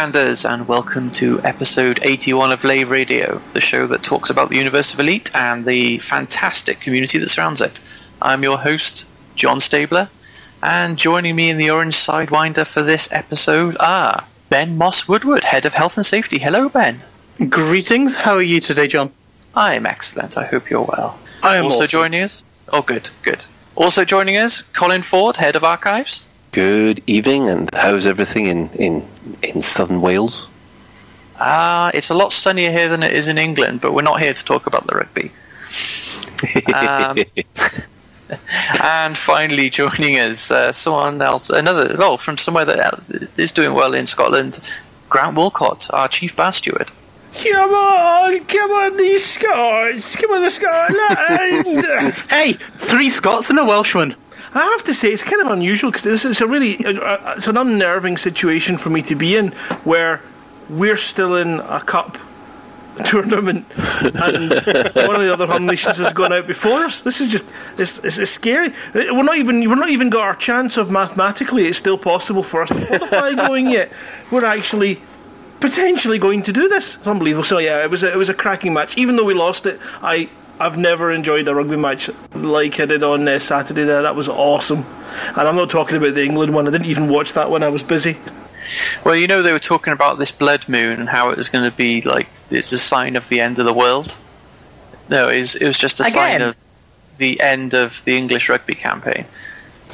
Commanders, and welcome to episode 81 of Lave Radio, the show that talks about the universe of Elite and the fantastic community that surrounds it. I'm your host, John Stabler, and joining me in the Orange Sidewinder for this episode are Ben Moss Woodward, Head of Health and Safety. Hello, Ben. Greetings. How are you today, John? I'm excellent. I hope you're well. I am also awesome. joining us. Oh, good, good. Also joining us, Colin Ford, Head of Archives. Good evening, and how's everything in, in, in southern Wales? Ah, it's a lot sunnier here than it is in England, but we're not here to talk about the rugby. Um, and finally, joining us, uh, someone else, another, well, from somewhere that is doing well in Scotland, Grant Walcott, our chief bar steward. Come on, come on, these Scots, come on, the Scotland. Hey, three Scots and a Welshman. I have to say, it's kind of unusual because this is a really, uh, uh, it's an unnerving situation for me to be in, where we're still in a cup tournament, and one of the other home nations has gone out before us. This is just, it's, it's, it's scary. Uh, We're not even, we're not even got our chance of mathematically. It's still possible for us to qualify going yet. We're actually potentially going to do this. It's unbelievable. So yeah, it was a, it was a cracking match. Even though we lost it, I I've never enjoyed a rugby match like I did on uh, Saturday. There, that was awesome. And I'm not talking about the England one. I didn't even watch that one. I was busy. Well, you know, they were talking about this blood moon and how it was going to be like, it's a sign of the end of the world. No, it was, it was just a sign of the end of the English rugby campaign.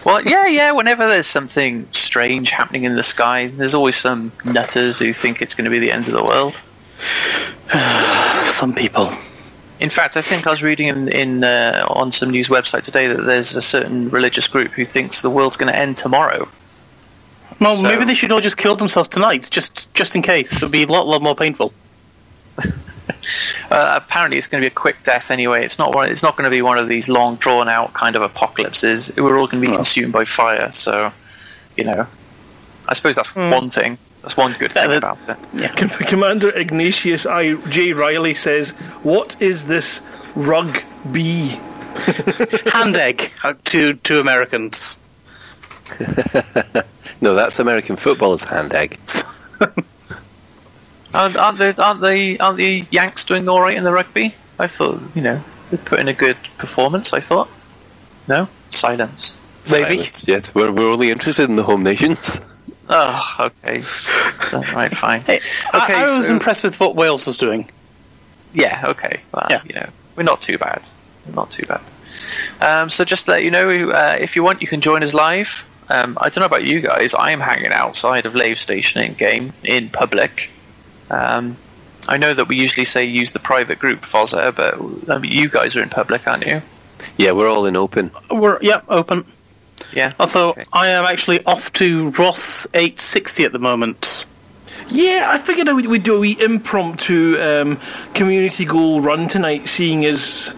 Well, yeah, yeah, whenever there's something strange happening in the sky, there's always some nutters who think it's going to be the end of the world. Some people. In fact, I think I was reading in, in uh, on some news website today that there's a certain religious group who thinks the world's going to end tomorrow. Well, So- maybe they should all just kill themselves tonight, just just in case. It'll be a lot, lot more painful. Uh, apparently, it's going to be a quick death anyway. It's not one. It's not going to be one of these long, drawn out kind of apocalypses. We're all going to be Oh. consumed by fire. So, you know, I suppose that's one thing. That's one good thing Yeah, about it. Com- Commander Ignatius I J Riley says, "What is this rug B?" Hand egg uh, to to Americans. No, that's American football's hand egg. Aren't, aren't the aren't the aren't the Yanks doing all right in the rugby? I thought you know they put in a good performance. I thought. No silence. Maybe. Silence. Yes, we're, we're only interested in the home nations. Oh, okay. right, fine. Hey, Okay, I, I was so- impressed with what Wales was doing. Yeah, okay. Well, Yeah. you know, we're not too bad. We're not too bad. Um, so just to let you know, uh, if you want, you can join us live. Um, I don't know about you guys. I am hanging outside of Lave Station in game in public. Um, I know that we usually say use the private group Fozzer, but I mean, you guys are in public, aren't you? Yeah, we're all in open. We're yep open. Yeah. Although Okay. I am actually off to Ross 860 at the moment. Yeah, I figured I would we'd do a wee impromptu um, community goal run tonight, seeing as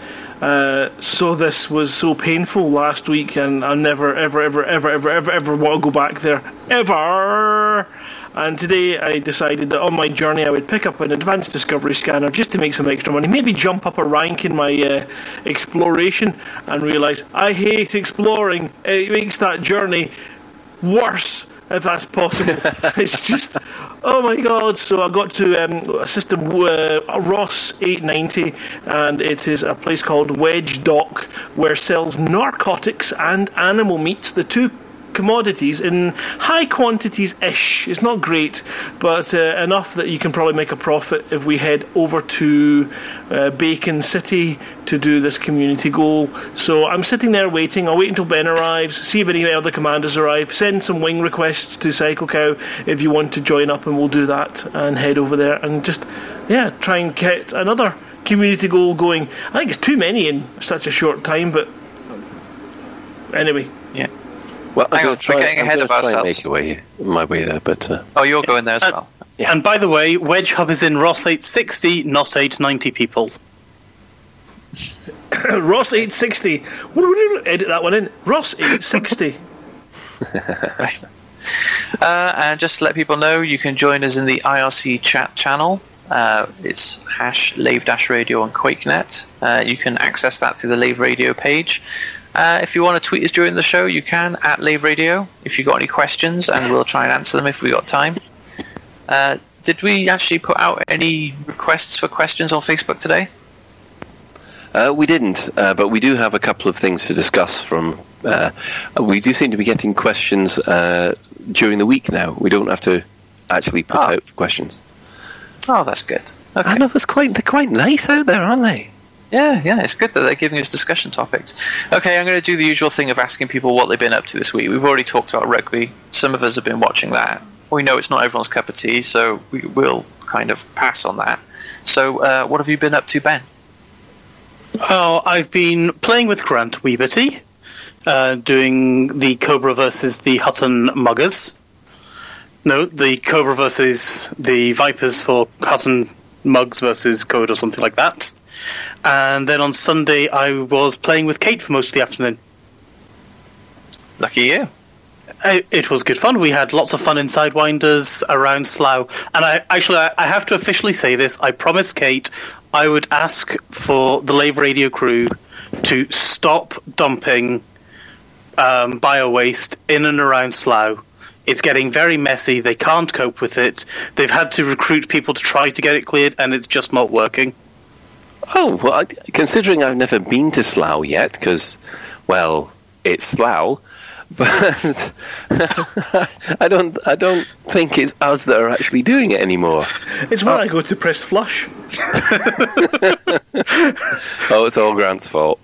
uh, so this was so painful last week, and I never, ever, ever, ever, ever, ever, ever want to go back there ever. And today I decided that on my journey I would pick up an advanced discovery scanner just to make some extra money, maybe jump up a rank in my uh, exploration, and realise I hate exploring. It makes that journey worse if that's possible. it's just, oh my god! So I got to um, a system uh, Ross 890, and it is a place called Wedge Dock where sells narcotics and animal meats, the two commodities in high quantities ish. It's not great, but uh, enough that you can probably make a profit if we head over to uh, Bacon City to do this community goal. So I'm sitting there waiting. I'll wait until Ben arrives, see if any other commanders arrive, send some wing requests to Psycho Cow if you want to join up, and we'll do that and head over there and just, yeah, try and get another community goal going. I think it's too many in such a short time, but anyway. Well, Hang I'm on, try, we're getting I'm ahead of try and ourselves. make a way, my way there, but uh, Oh, you're going there as Uh, well. Yeah. And by the way, Wedge Hub is in Ross 860, not 890 people. Ross 860. What do we do? Edit that one in. Ross 860. Uh, and just to let people know, you can join us in the IRC chat channel. Uh, it's hash lave dash radio on QuakeNet. Uh, you can access that through the Lave Radio page. Uh, if you want to tweet us during the show, you can at Lave Radio. If you've got any questions, and we'll try and answer them if we've got time. Uh, did we actually put out any requests for questions on Facebook today? Uh, we didn't, uh, but we do have a couple of things to discuss. From uh, we do seem to be getting questions uh, during the week now. We don't have to actually put Ah. out questions. Oh, that's good. Okay. I know it's quite they're quite nice out there, aren't they? Yeah, yeah, it's good that they're giving us discussion topics. Okay, I'm going to do the usual thing of asking people what they've been up to this week. We've already talked about rugby. Some of us have been watching that. We know it's not everyone's cup of tea, so we will kind of pass on that. So, uh, what have you been up to, Ben? Oh, I've been playing with Grant Weebitty, uh, doing the Cobra versus the Hutton Muggers. No, the Cobra versus the Vipers for Hutton Mugs versus Code or something like that. And then on Sunday, I was playing with Kate for most of the afternoon. Lucky you. It, it was good fun. We had lots of fun in Sidewinders around Slough. And I actually, I, I have to officially say this. I promised Kate I would ask for the Lave Radio crew to stop dumping um, bio waste in and around Slough. It's getting very messy. They can't cope with it. They've had to recruit people to try to get it cleared, and it's just not working. Oh, well, I, considering I've never been to Slough yet, because, well, it's Slough, but I don't, I don't think it's us that are actually doing it anymore. It's when oh. I go to press flush. Oh, it's all Grant's fault.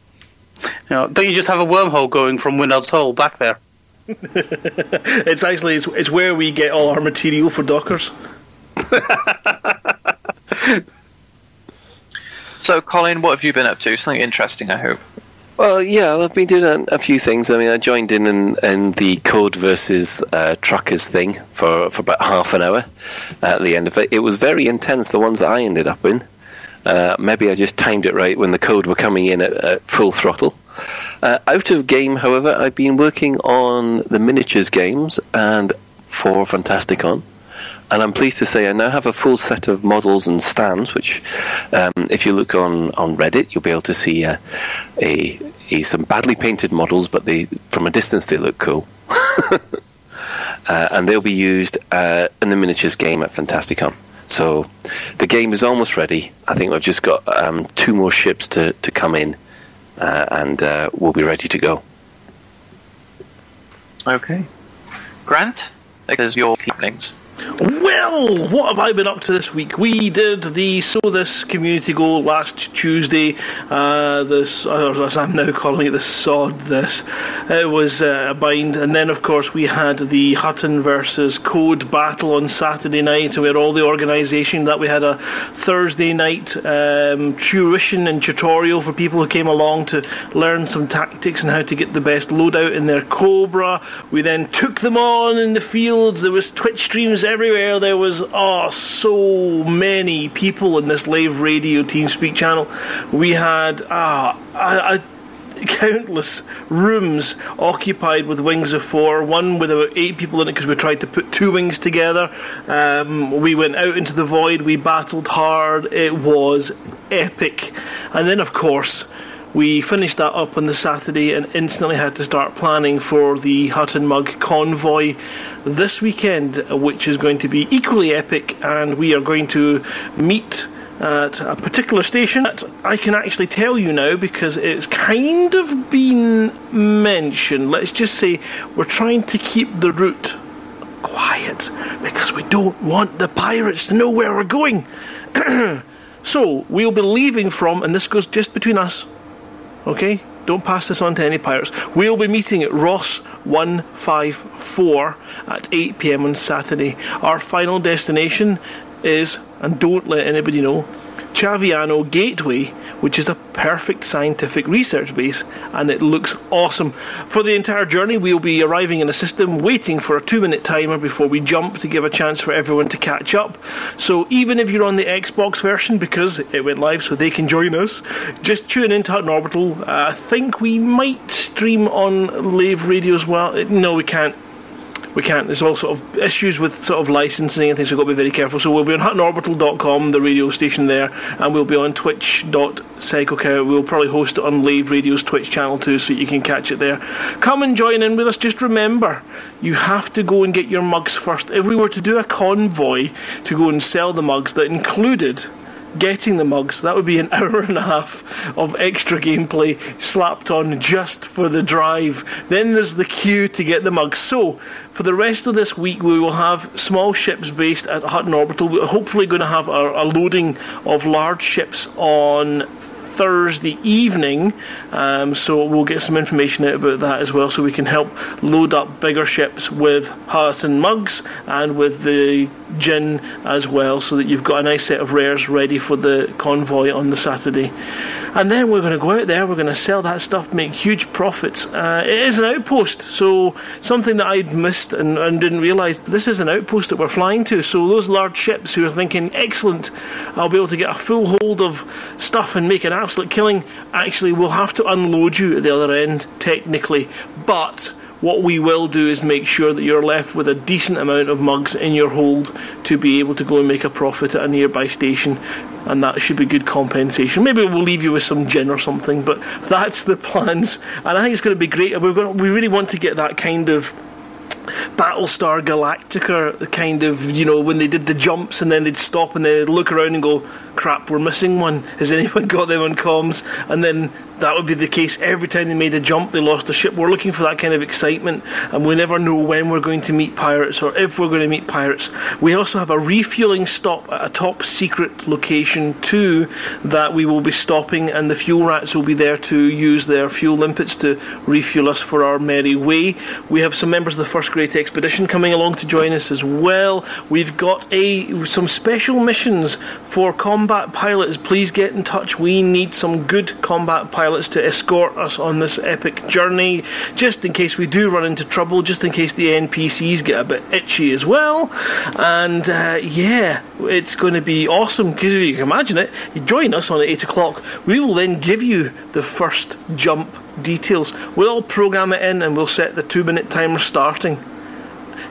You know, don't you just have a wormhole going from Winard's Hole back there? It's actually it's, it's where we get all our material for Dockers. So, Colin, what have you been up to? Something interesting, I hope. Well, yeah, I've been doing a, a few things. I mean, I joined in in, in the code versus uh, truckers thing for, for about half an hour at the end of it. It was very intense, the ones that I ended up in. Uh, maybe I just timed it right when the code were coming in at, at full throttle. Uh, out of game, however, I've been working on the miniatures games and for Fantasticon. And I'm pleased to say I now have a full set of models and stands, which, um, if you look on, on Reddit, you'll be able to see uh, a, a some badly painted models, but they from a distance they look cool. uh, and they'll be used uh, in the miniatures game at Fantasticon. So the game is almost ready. I think we've just got um, two more ships to, to come in, uh, and uh, we'll be ready to go. Okay. Grant, there's your evenings. Well, what have I been up to this week? We did the So This community goal last Tuesday. Uh, this, or as I'm now calling it, the Sod This. It was uh, a bind, and then of course we had the Hutton versus Code battle on Saturday night. We had all the organisation that we had a Thursday night um, tuition and tutorial for people who came along to learn some tactics and how to get the best loadout in their Cobra. We then took them on in the fields. There was Twitch streams everywhere. There was oh so many people in this Lave Radio TeamSpeak channel. We had ah a, a countless rooms occupied with wings of four. One with about eight people in it because we tried to put two wings together. Um, we went out into the void. We battled hard. It was epic. And then of course. We finished that up on the Saturday and instantly had to start planning for the Hutton Mug convoy this weekend, which is going to be equally epic. And we are going to meet at a particular station that I can actually tell you now because it's kind of been mentioned. Let's just say we're trying to keep the route quiet because we don't want the pirates to know where we're going. so we'll be leaving from, and this goes just between us. Okay? Don't pass this on to any pirates. We'll be meeting at Ross 154 at 8 pm on Saturday. Our final destination is, and don't let anybody know, Chaviano Gateway, which is a perfect scientific research base, and it looks awesome. For the entire journey, we'll be arriving in a system, waiting for a two minute timer before we jump to give a chance for everyone to catch up. So even if you're on the Xbox version, because it went live so they can join us, just tune in to Hutton Orbital. Uh, I think we might stream on Lave Radio as well. No, we can't we can't. There's all sort of issues with sort of licensing and things. We've got to be very careful. So we'll be on huttonorbital.com, the radio station there, and we'll be on twitch.psychocow. We'll probably host it on Lave Radio's Twitch channel too, so you can catch it there. Come and join in with us. Just remember, you have to go and get your mugs first. If we were to do a convoy to go and sell the mugs that included getting the mugs, that would be an hour and a half of extra gameplay slapped on just for the drive. Then there's the queue to get the mugs. So, for the rest of this week, we will have small ships based at Hutton Orbital. We're hopefully going to have a, a loading of large ships on Thursday evening, um, so we'll get some information out about that as well, so we can help load up bigger ships with Hutton mugs and with the gin as well, so that you've got a nice set of rares ready for the convoy on the Saturday. And then we're going to go out there, we're going to sell that stuff, make huge profits. Uh, it is an outpost, so something that I'd missed and, and didn't realise this is an outpost that we're flying to. So those large ships who are thinking, excellent, I'll be able to get a full hold of stuff and make an absolute killing, actually we'll have to unload you at the other end, technically. But what we will do is make sure that you're left with a decent amount of mugs in your hold to be able to go and make a profit at a nearby station, and that should be good compensation. Maybe we'll leave you with some gin or something, but that's the plans, and I think it's going to be great. We're going to, we really want to get that kind of Battlestar Galactica kind of you know when they did the jumps and then they'd stop and they'd look around and go, "Crap, we're missing one. Has anyone got them on comms?" And then that would be the case every time they made a jump, they lost a ship. We're looking for that kind of excitement, and we never know when we're going to meet pirates or if we're going to meet pirates. We also have a refueling stop at a top secret location too that we will be stopping, and the fuel rats will be there to use their fuel limpets to refuel us for our merry way. We have some members of the First Great Expedition coming along to join us as well. We've got a some special missions for combat pilots. Please get in touch. We need some good combat pilots to escort us on this epic journey, just in case we do run into trouble, just in case the NPCs get a bit itchy as well. And uh, yeah, it's going to be awesome because if you can imagine it, you join us on at 8 o'clock. We will then give you the first jump details. We'll program it in and we'll set the two minute timer starting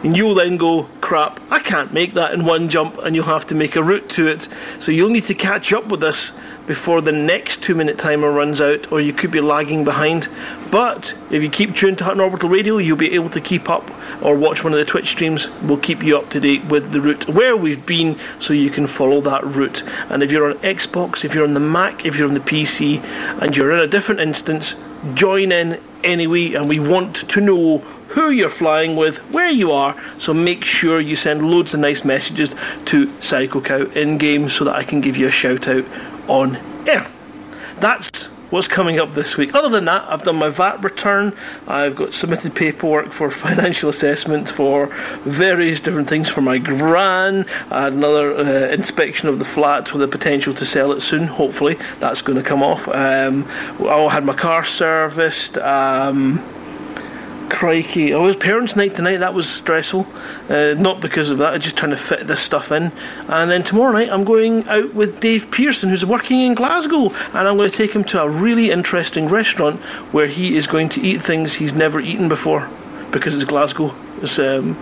and you'll then go, crap, I can't make that in one jump, and you'll have to make a route to it. So you'll need to catch up with us before the next two minute timer runs out, or you could be lagging behind. But if you keep tuned to Hutton Orbital Radio, you'll be able to keep up or watch one of the Twitch streams. We'll keep you up to date with the route where we've been so you can follow that route. And if you're on Xbox, if you're on the Mac, if you're on the PC, and you're in a different instance, join in anyway. And we want to know who you're flying with, where you are, so make sure you send loads of nice messages to Psycho Cow in game so that I can give you a shout out on air. That's what's coming up this week. Other than that, I've done my VAT return. I've got submitted paperwork for financial assessment for various different things for my gran. I had another uh, inspection of the flat with the potential to sell it soon. Hopefully, that's going to come off. Um, I had my car serviced. Um, crikey. Oh, it was parents' night tonight. That was stressful. Uh, not because of that, I'm just trying to fit this stuff in. And then tomorrow night, I'm going out with Dave Pearson, who's working in Glasgow. And I'm going to take him to a really interesting restaurant where he is going to eat things he's never eaten before. Because it's Glasgow. It's, um,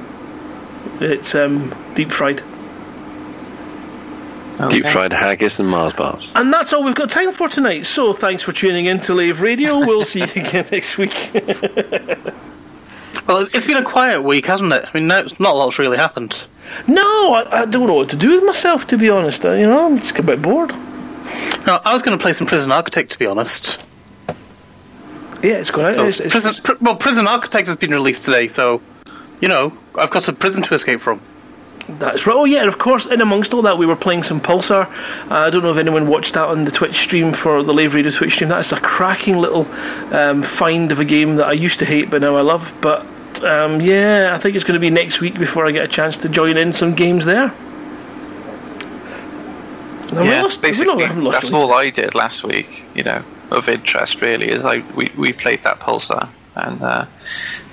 it's um, deep fried. Deep fried haggis and Mars bars. And that's all we've got time for tonight. So thanks for tuning in to Lave Radio. We'll see you again next week. Well, it's been a quiet week, hasn't it? I mean, no, not a lot's really happened. no, I, I don't know what to do with myself, to be honest. Uh, You know, I'm just a bit bored. No, I was going to play some Prison Architect, to be honest. Yeah, it's gone out. It's, it's, prison, pr- well, Prison Architect has been released today, so you know I've got a prison to escape from. That's right. Oh, yeah, of course, in amongst all that, we were playing some Pulsar. Uh, I don't know if anyone watched that on the Twitch stream for the Lave Radio Twitch stream. That's a cracking little um, find of a game that I used to hate, but now I love. But um, yeah, I think it's going to be next week before I get a chance to join in some games there. Yeah, lost- basically, that's all I did last week. You know, of interest really is I we, we played that Pulsar, and uh,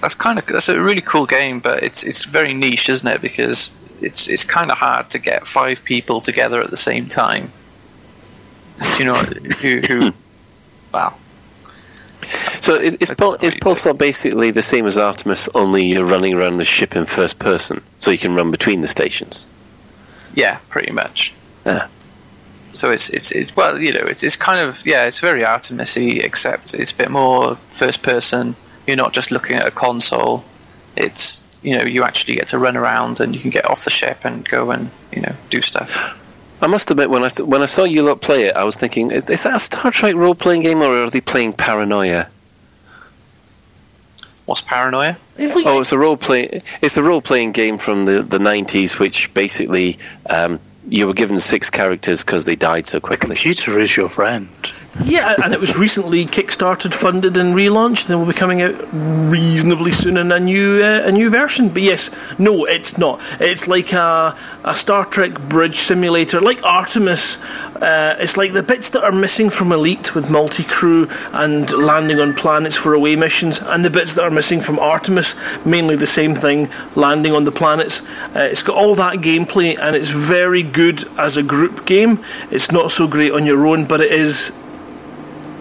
that's kind of that's a really cool game, but it's it's very niche, isn't it? Because it's it's kind of hard to get five people together at the same time. Do you know who who? Wow. So is, is, Pul- is Pulsar basically the same as Artemis, only you're running around the ship in first person, so you can run between the stations? Yeah, pretty much. Ah. So it's it's it's well, you know, it's it's kind of yeah, it's very Artemis-y, except it's a bit more first person. You're not just looking at a console. It's you know, you actually get to run around and you can get off the ship and go and you know do stuff. I must admit, when I when I saw you lot play it, I was thinking, is, is that a Star Trek role playing game, or are they playing Paranoia? What's paranoia? Oh, it's a role play. It's a role playing game from the the nineties, which basically um, you were given six characters because they died so quickly. The Computer is your friend. Yeah, and it was recently kickstarted, funded, and relaunched. And will be coming out reasonably soon in a new uh, a new version. But yes, no, it's not. It's like a a Star Trek bridge simulator, like Artemis. Uh, it's like the bits that are missing from Elite with multi crew and landing on planets for away missions, and the bits that are missing from Artemis, mainly the same thing, landing on the planets. Uh, it's got all that gameplay, and it's very good as a group game. It's not so great on your own, but it is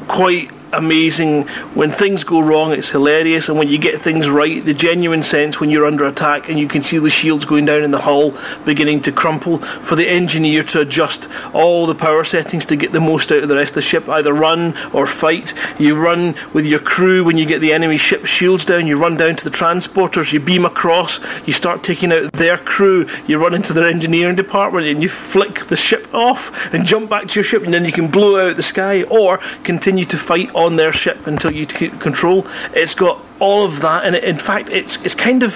quite amazing. When things go wrong, it's hilarious, and when you get things right, the genuine sense when you're under attack and you can see the shields going down in the hull beginning to crumple, for the engineer to adjust all the power settings to get the most out of the rest of the ship, either run or fight. You run with your crew when you get the enemy ship shields down, you run down to the transporters, you beam across, you start taking out their crew, you run into their engineering department and you flick the ship off and jump back to your ship, and then you can blow out the sky or continue to fight on their ship until you take control. It's got all of that, and it, in fact, it's it's kind of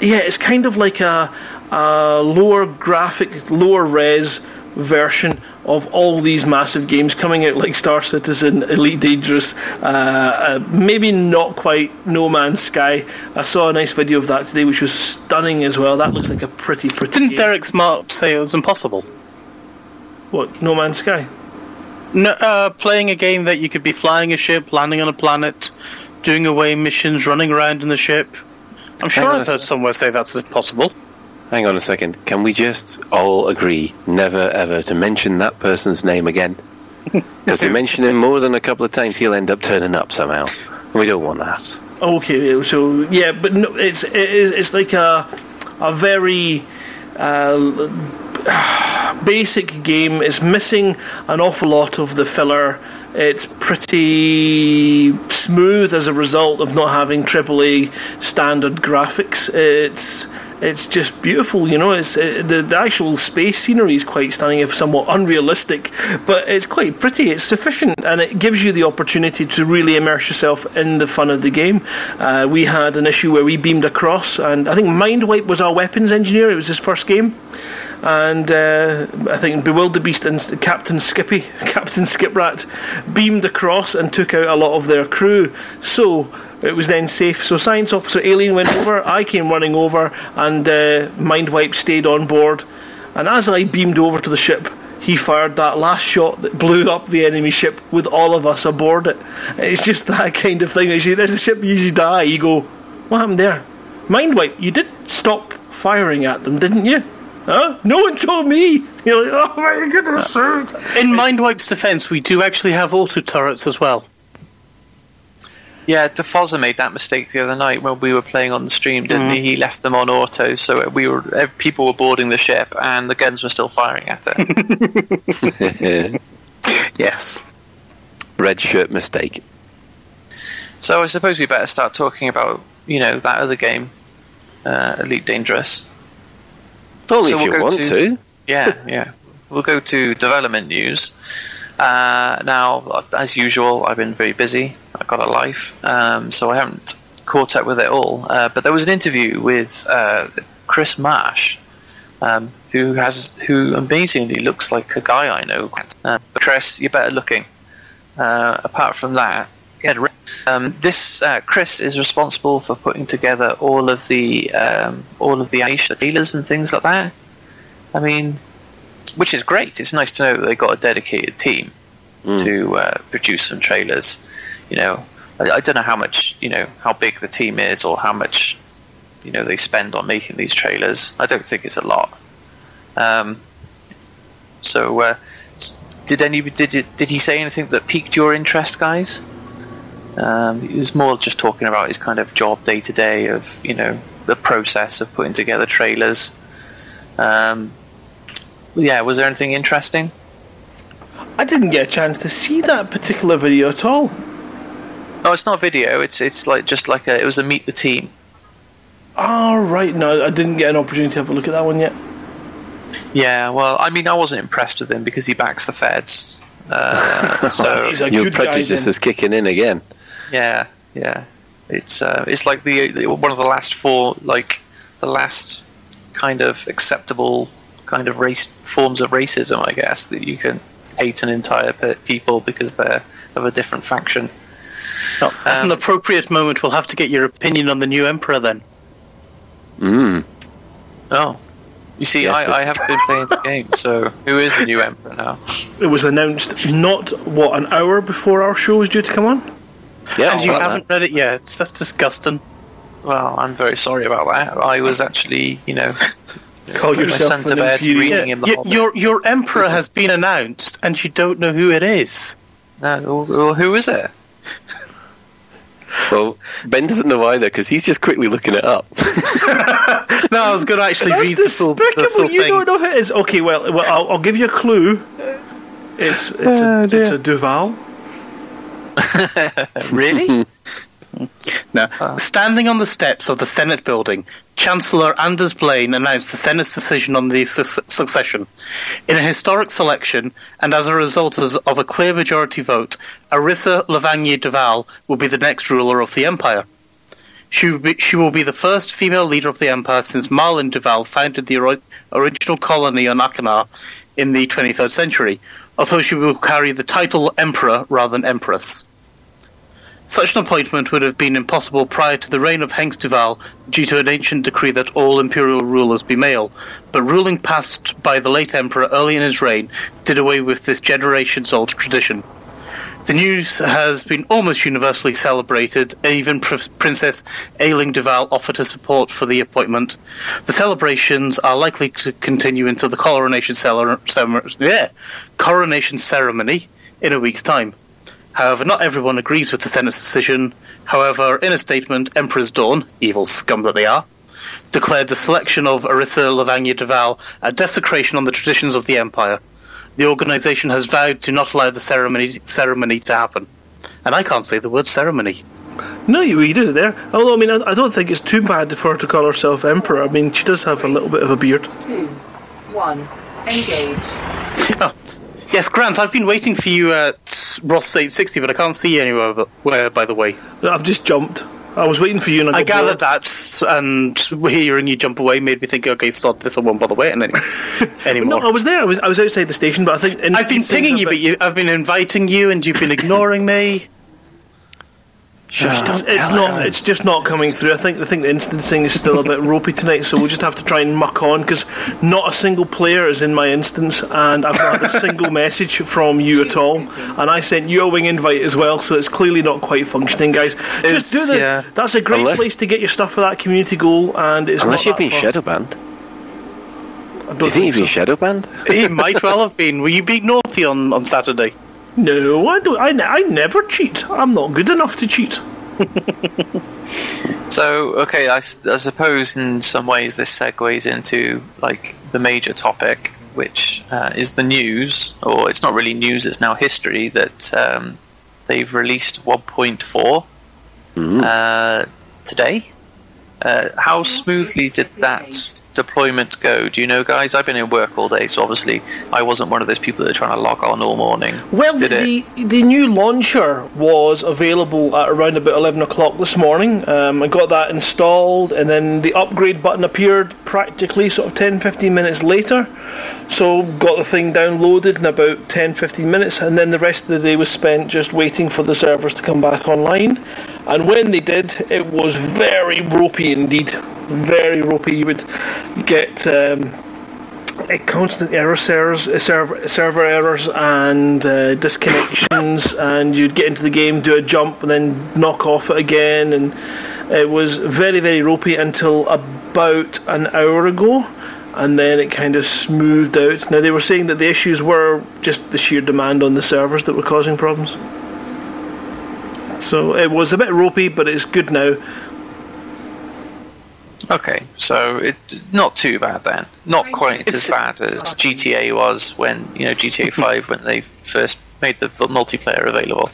yeah, it's kind of like a, a lower graphic, lower res version of all these massive games coming out like Star Citizen, Elite Dangerous, uh, uh, maybe not quite No Man's Sky. I saw a nice video of that today, which was stunning as well. That looks like a pretty, pretty. Didn't game. Derek Smart say it was impossible? What No Man's Sky? No, uh, playing a game that you could be flying a ship, landing on a planet, doing away missions, running around in the ship. I'm sure I've heard somewhere say that's possible. Hang on a second. Can we just all agree never ever to mention that person's name again? Because you mention him more than a couple of times, he'll end up turning up somehow. And we don't want that. Okay, so yeah, but no, it's it is it's like a a very uh, basic game. It's missing an awful lot of the filler. It's pretty smooth as a result of not having AAA standard graphics. It's it's just beautiful, you know. It's uh, the the actual space scenery is quite stunning, if somewhat unrealistic, but it's quite pretty. It's sufficient, and it gives you the opportunity to really immerse yourself in the fun of the game. Uh, we had an issue where we beamed across, and I think Mindwipe was our weapons engineer. It was his first game and uh, I think Bewilderbeast and Captain Skippy, Captain Skiprat, beamed across and took out a lot of their crew. So it was then safe. So Science Officer Alien went over, I came running over, and uh, Mindwipe stayed on board. And as I beamed over to the ship, he fired that last shot that blew up the enemy ship with all of us aboard it. It's just that kind of thing. As the ship usually die, you go, "What happened there?" Mindwipe, you did stop firing at them, didn't you? Huh? No one told me. You're like, oh my goodness sake. In Mindwipe's defense, we do actually have auto turrets as well. Yeah, DeFozza made that mistake the other night when we were playing on the stream, didn't he? He left them on auto, so we were eh, people were boarding the ship and the guns were still firing at it. Yes. Red shirt mistake. so I suppose we better start talking about you know that other game, uh, Elite Dangerous. Only So if we'll you go want to- to. Yeah, yeah. We'll go to development news. Uh, now, as usual, I've been very busy. I've got a life, um, so I haven't caught up with it all. Uh, but there was an interview with uh, Chris Marsh, um, who has who amazingly looks like a guy I know. Uh, but Chris, you're better looking. Uh, apart from that, yeah, um, this uh, Chris is responsible for putting together all of the um, all of the animation dealers and things like that. I mean, which is great. It's nice to know that they got a dedicated team to uh, produce some trailers. You know, I, I don't know how much you know how big the team is or how much you know they spend on making these trailers. I don't think it's a lot. Um, so, uh, did any did it, did he say anything that piqued your interest, guys? Um, he was more just talking about his kind of job day to day of you know the process of putting together trailers. Um, yeah, was there anything interesting? I didn't get a chance to see that particular video at all. No, it's not video. It's it's like just like a it was a meet the team. All right, no, I didn't get an opportunity to have a look at that one yet. Yeah, well, I mean, I wasn't impressed with him because he backs the feds. Uh, so Your prejudice is kicking in again. Yeah, yeah, it's uh, it's like the, the one of the last four like the last kind of acceptable kind of race forms of racism, I guess, that you can hate an entire pe- people because they're of a different faction. No, at Um, an appropriate moment, we'll have to get your opinion on the new emperor then. Mm. Oh. You see, Yes, I, I have been playing the game, so who is the new emperor now? It was announced not what an hour before our show was due to come on. Yeah, and you about haven't read it yet. That's disgusting. Well, I'm very sorry about that. I was actually, you know, Call put my yourself son to bed, imperial. reading him the Y- Hobbit. your your emperor has been announced, and you don't know who it is. No, well, well, who is it? Well, Ben doesn't know either because he's just quickly looking it up. No, I was going to actually That's read the full, the despicable. full You thing. don't know who it is. Okay, well, well I'll, I'll give you a clue. It's it's, a, oh, it's a Duval. Really? No. Ah. Standing on the steps of the Senate building, Chancellor Anders Blaine announced the Senate's decision on the su- succession. In a historic selection, and as a result of a clear majority vote, Arissa Lavigny Duval will be the next ruler of the empire. She will, be, she will be the first female leader of the empire since Marlin Duval founded the ori- original colony on Achenar in the 23rd century, although she will carry the title Emperor rather than Empress. Such an appointment would have been impossible prior to the reign of Hengist Duval due to an ancient decree that all imperial rulers be male, but ruling passed by the late emperor early in his reign did away with this generations old tradition. The news has been almost universally celebrated. Even Pr- Princess Aisling Duval offered her support for the appointment. The celebrations are likely to continue until the coronation, cele- yeah, coronation ceremony in a week's time. However, not everyone agrees with the Senate's decision. However, in a statement, Emperor's Dawn, evil scum that they are, declared the selection of Arissa Lavigny Duval a desecration on the traditions of the Empire. The organization has vowed to not allow the ceremony, ceremony to happen. And I can't say the word ceremony. No, you, you did it there. Although, I mean, I, I don't think it's too bad for her to call herself Emperor. I mean, she does have a little bit of a beard. two, one, engage. Oh, yes, Grant, I've been waiting for you at Ross 860, but I can't see you anywhere, where, by the way. I've just jumped. I was waiting for you and I, I gathered bored. that, and hearing you jump away made me think, okay, stop this, I won't bother waiting any- anymore. No, I was there. I was I was outside the station, but I think I've been pinging you, but you, I've been inviting you, and you've been ignoring me. It's, ah, it's not. It's just not coming through. I think. I think the instancing is still a bit ropey tonight, so we'll just have to try and muck on because not a single player is in my instance, and I've not had a single message from you at all. And I sent you a wing invite as well, so it's clearly not quite functioning, guys. It's- just do the. yeah. That's a great Unless- place to get your stuff for that community goal, and it's Unless not you've that been far. shadow banned. I don't you think you've been so. shadow banned? He might well have been. Were you being naughty on, on Saturday? No, I don't. I, ne- I never cheat. I'm not good enough to cheat. So, okay, I, I suppose in some ways this segues into like the major topic, which uh, is the news, or it's not really news; it's now history that um, they've released 1.4 uh, today. Uh, how smoothly did that deployment go? Do you know, guys? I've been in work all day, so obviously I wasn't one of those people that are trying to log on all morning. Well, the, the new launcher was available at around about 11 o'clock this morning. Um, I got that installed, and then the upgrade button appeared practically sort of 10 15 minutes later. So, got the thing downloaded in about 10 15 minutes, and then the rest of the day was spent just waiting for the servers to come back online. And when they did, it was very ropey indeed. Very ropey. You would get. Um, constant error servers, uh, server, server errors and uh, disconnections, and you'd get into the game, do a jump, and then knock off it again, and it was very, very ropey until about an hour ago, and then it kind of smoothed out. Now they were saying that the issues were just the sheer demand on the servers that were causing problems. So it was a bit ropey, but it's good now. Okay, so it not too bad then. Not quite as bad as GTA was when you know GTA Five when they first made the, the multiplayer available.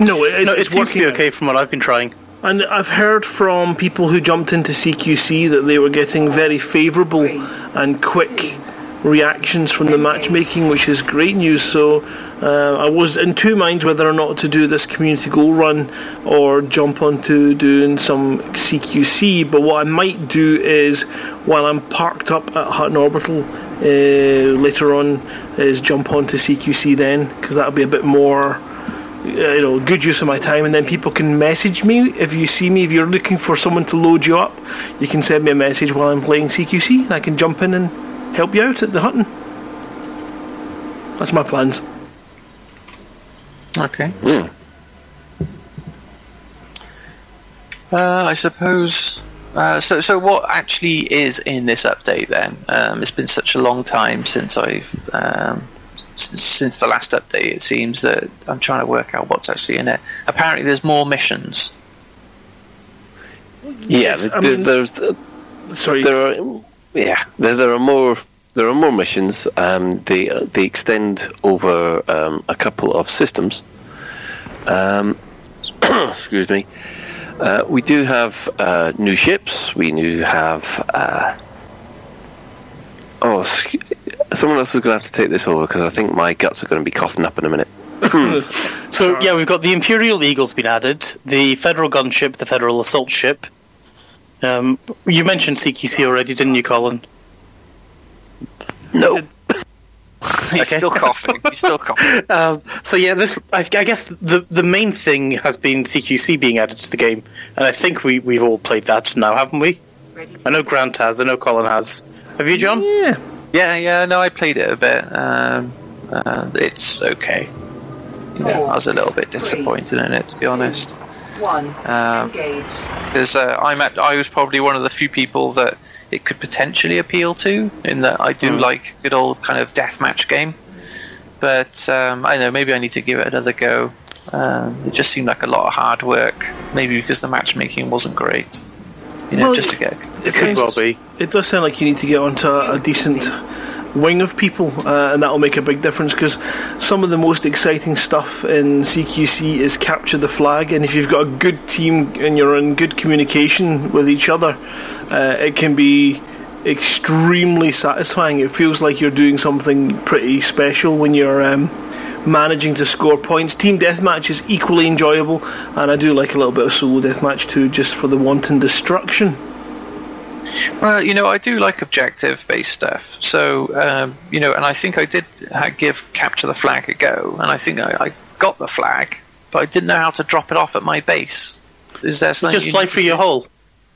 No, it, No, it it's seems to be working. okay from what I've been trying. And I've heard from people who jumped into CQC that they were getting very favourable and quick reactions from the matchmaking, which is great news. So uh, I was in two minds whether or not to do this community goal run or jump onto doing some CQC. But what I might do is, while I'm parked up at Hutton Orbital uh, later on, is jump onto CQC then, because that'll be a bit more uh, you know, good use of my time, and then people can message me if you see me. If you're looking for someone to load you up, you can send me a message while I'm playing CQC, and I can jump in and help you out at the hunting. That's my plans. Okay. Hmm. Uh, I suppose. Uh, so, so what actually is in this update then? Um, it's been such a long time since I've um, s- since the last update. It seems that I'm trying to work out what's actually in it. Apparently, there's more missions. Yes, th- I th- mean- there's Sorry. there are yeah there, there are more there are more missions. Um, they uh, they extend over um, a couple of systems. Um, excuse me. Uh, we do have uh, new ships. We do have. Uh, oh, someone else is going to have to take this over because I think my guts are going to be coughing up in a minute. So yeah, we've got the Imperial Eagle's been added, the Federal gunship, the Federal assault ship. Um, you mentioned CQC already, didn't you, Colin? No. He's Okay. still coughing. He's still coughing. Um, so yeah, this I, I guess the the main thing has been CQC being added to the game, and I think we we've all played that now, haven't we? I know Grant has, I know Colin has. Have you, John? yeah. Yeah, yeah. No, I played it a bit. Um, uh, it's okay. You know, I was a little bit disappointed in it, to be honest. One. Um, Engage. because uh, I'm at, I was probably one of the few people that it could potentially appeal to, in that I do like good old kind of deathmatch game. But um, I don't know maybe I need to give it another go. Um, it just seemed like a lot of hard work, maybe because the matchmaking wasn't great. You know, Well, just to get. It Could well be. It does sound like you need to get onto a, a decent wing of people, uh, and that'll make a big difference because some of the most exciting stuff in CQC is capture the flag, and if you've got a good team and you're in good communication with each other, uh, it can be extremely satisfying. It feels like you're doing something pretty special when you're. Um, Managing to score points. Team deathmatch is equally enjoyable, and I do like a little bit of solo deathmatch too, just for the wanton destruction. Well, you know, I do like objective-based stuff. So, um, you know, and I think I did give capture the flag a go, and I think I, I got the flag, but I didn't know how to drop it off at my base. Is there something Just you fly through your do? hole.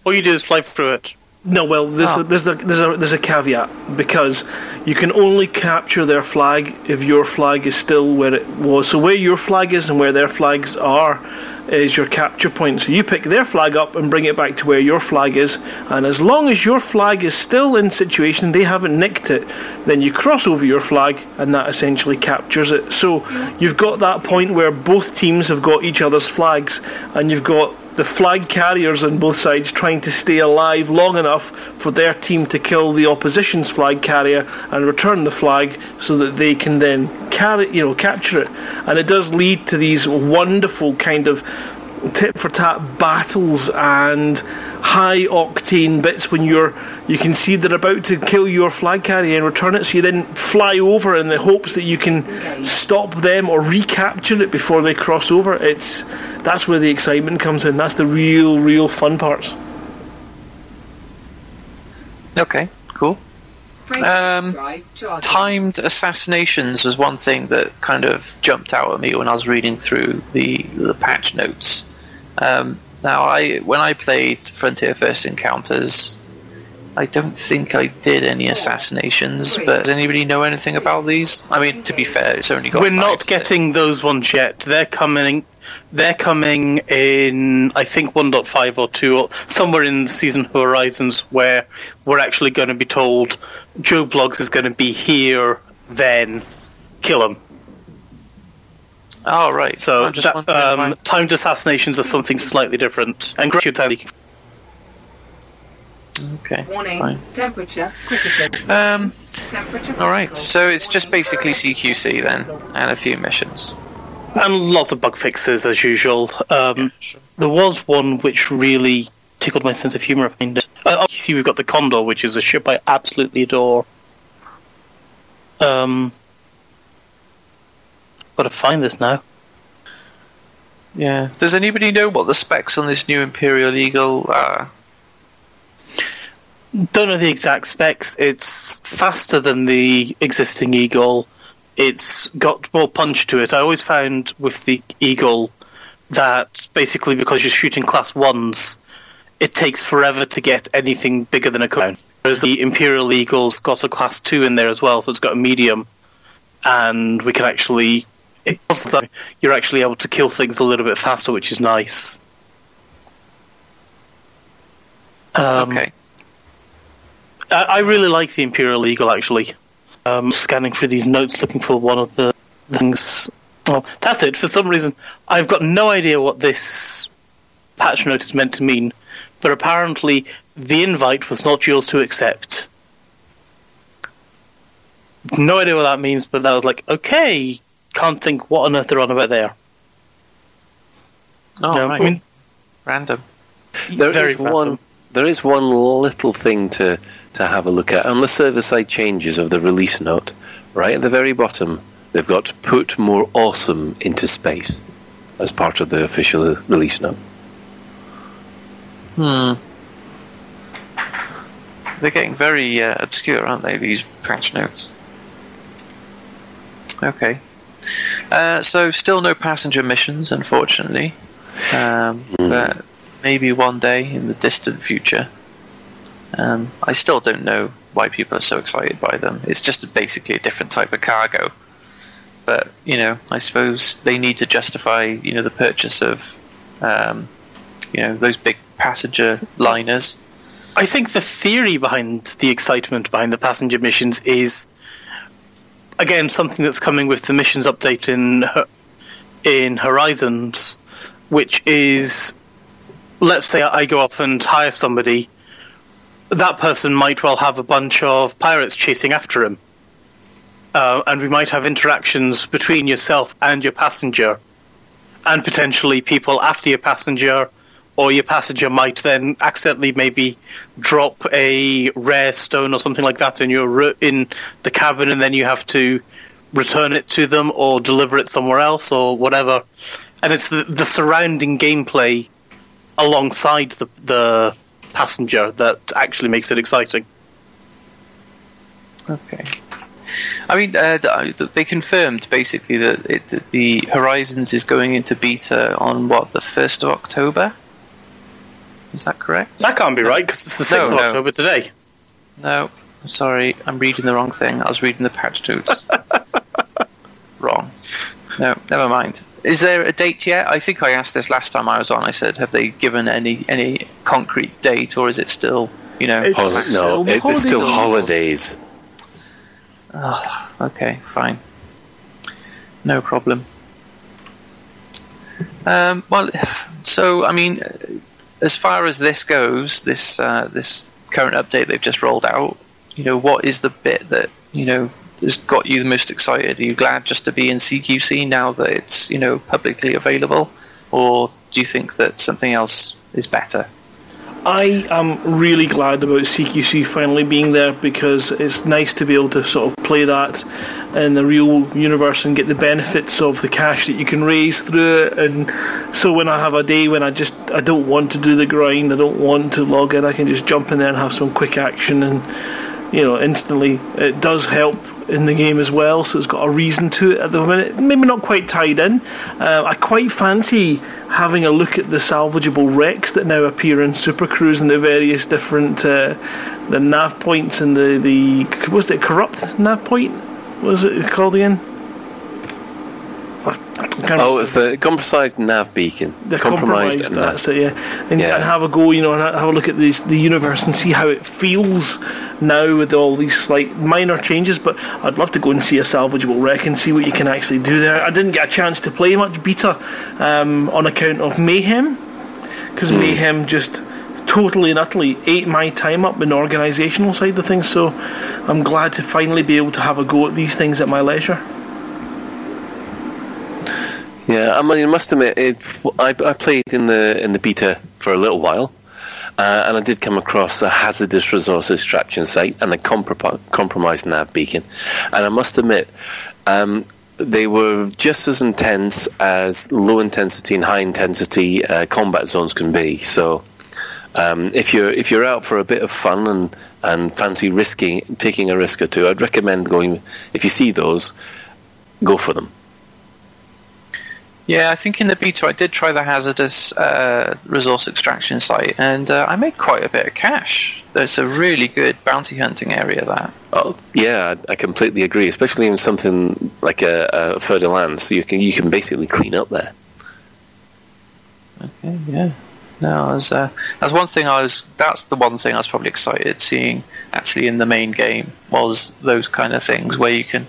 All you do is fly through it. No, well, there's, Oh. a, there's, a, there's, a, there's a caveat because you can only capture their flag if your flag is still where it was. So where your flag is and where their flags are is your capture point. So you pick their flag up and bring it back to where your flag is, and as long as your flag is still in situation, they haven't nicked it, then you cross over your flag, and that essentially captures it. So you've got that point where both teams have got each other's flags, and you've got the flag carriers on both sides trying to stay alive long enough for their team to kill the opposition's flag carrier and return the flag so that they can then carry you know capture it and it does lead to these wonderful kind of tit for tat battles and high octane bits when you're you can see they're about to kill your flag carrier and return it so you then fly over in the hopes that you can stop them or recapture it before they cross over it's that's where the excitement comes in that's the real real fun parts Okay, cool. Um. Timed assassinations was one thing that kind of jumped out at me when I was reading through the the patch notes. Um, now, I when I played Frontier First Encounters, I don't think I did any assassinations, but does anybody know anything about these? I mean, to be fair, it's only got. We're five not today. getting those ones yet. They're coming. They're coming in, I think, 1.5 or 2, or somewhere in the season horizons where we're actually going to be told Joe Bloggs is going to be here, then kill him. Oh right. So I'm just that, um, timed assassinations are something slightly different. And Gratitude Okay. Warning. Fine. Temperature critical. Um. Temperature All right. So it's just basically CQC then, and a few missions. and lots of bug fixes as usual. Um, There was one which really tickled my sense of humour. I find it. Uh, obviously, we've got the Condor, which is a ship I absolutely adore. Um, got to find this now. Yeah. Does anybody know what the specs on this new Imperial Eagle are? Don't know the exact specs. It's faster than the existing Eagle. It's got more punch to it. I always found with the Eagle that basically because you're shooting class ones, it takes forever to get anything bigger than a cone. Whereas the Imperial Eagle's got a class two in there as well, so it's got a medium, and we can actually. It does that you're actually able to kill things a little bit faster, which is nice. Um, okay. I, I really like the Imperial Eagle actually. Um, scanning through these notes, looking for one of the things. Well, that's it. For some reason, I've got no idea what this patch note is meant to mean, but apparently the invite was not yours to accept. No idea what that means, but that was like, okay, can't think what on earth they're on about there. Oh No, right. I mean, Random. There is Very random. one. There is one little thing to to have a look at on the server side changes of the release note. Right at the very bottom, they've got put more awesome into space as part of the official release note. Hmm. They're getting very uh, obscure, aren't they? These patch notes. Okay. Uh, so still no passenger missions, unfortunately. Um, But maybe one day in the distant future. Um, I still don't know why people are so excited by them. It's just basically a different type of cargo. But you know, I suppose they need to justify you know the purchase of um, you know those big passenger liners. I think the theory behind the excitement behind the passenger missions is, again, something that's coming with the missions update in in Horizons, which is, let's say I go off and hire somebody, that person might well have a bunch of pirates chasing after him, uh, and we might have interactions between yourself and your passenger, and potentially people after your passenger or your passenger might then accidentally maybe drop a rare stone or something like that in your in the cabin, and then you have to return it to them or deliver it somewhere else or whatever. And it's the, the surrounding gameplay alongside the the passenger that actually makes it exciting. Okay. I mean, uh, they confirmed basically that, it, that the Horizons is going into beta on what the first of October. Is that correct? That can't be right because it's the 6th No, of no. October today. No, I'm sorry, I'm reading the wrong thing. I was reading the patch notes. wrong. No, never mind. Is there a date yet? I think I asked this last time I was on. I said, have they given any any concrete date, or is it still, you know? It's- Hol- no, it, it's still Holidays. holidays. Oh, okay, fine. No problem. Um, well, so I mean, uh, as far as this goes, this uh, this current update they've just rolled out, you know, what is the bit that you know has got you the most excited? Are you glad just to be in CQC now that it's you know publicly available, or do you think that something else is better? I am really glad about CQC finally being there because it's nice to be able to sort of play that in the real universe and get the benefits of the cash that you can raise through it. And so when I have a day when I just I don't want to do the grind, I don't want to log in, I can just jump in there and have some quick action and you know, instantly. It does help in the game as well, so it's got a reason to it at the minute. Maybe not quite tied in. Uh, I quite fancy having a look at the salvageable wrecks that now appear in Super Cruise and the various different uh, the nav points and the the was it corrupt nav point? Was it called again? Oh, it's the compromised nav beacon. the compromised, nav. that's it, yeah. And, Yeah. and have a go, you know, and have a look at this, the universe and see how it feels now with all these slight minor changes. But I'd love to go and see a salvageable wreck and see what you can actually do there. I didn't get a chance to play much beta um, on account of Mayhem, because Mayhem just totally and utterly ate my time up in the organisational side of things. So I'm glad to finally be able to have a go at these things at my leisure. Yeah, I mean, I must admit, it, I, I played in the in the beta for a little while, uh, and I did come across a hazardous resource extraction site and a compro- compromised nav beacon, and I must admit, um, they were just as intense as low intensity and high intensity uh, combat zones can be. So. Um, if you're if you're out for a bit of fun and, and fancy risking taking a risk or two, I'd recommend going. If you see those, go for them. Yeah, I think in the beta I did try the hazardous uh, resource extraction site, and uh, I made quite a bit of cash. It's a really good bounty hunting area. That. Oh yeah, I, completely agree. Especially in something like a, a Fer-de-Lance, you can you can basically clean up there. Okay, yeah. No, that's uh, that's one thing I was. That's the one thing I was probably excited seeing actually in the main game was those kind of things where you can,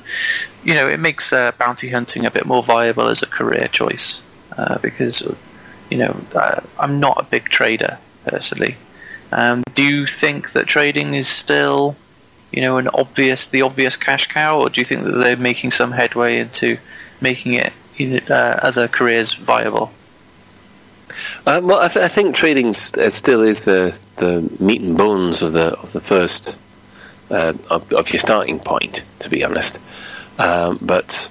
you know, it makes uh, bounty hunting a bit more viable as a career choice uh, because, you know, I'm not a big trader personally. Um, do you think that trading is still, you know, an obvious the obvious cash cow, or do you think that they're making some headway into making it you know, uh, other careers viable? Uh, well, I, th- I think trading uh, still is the, the meat and bones of the of the first uh, of, of your starting point. To be honest, um, but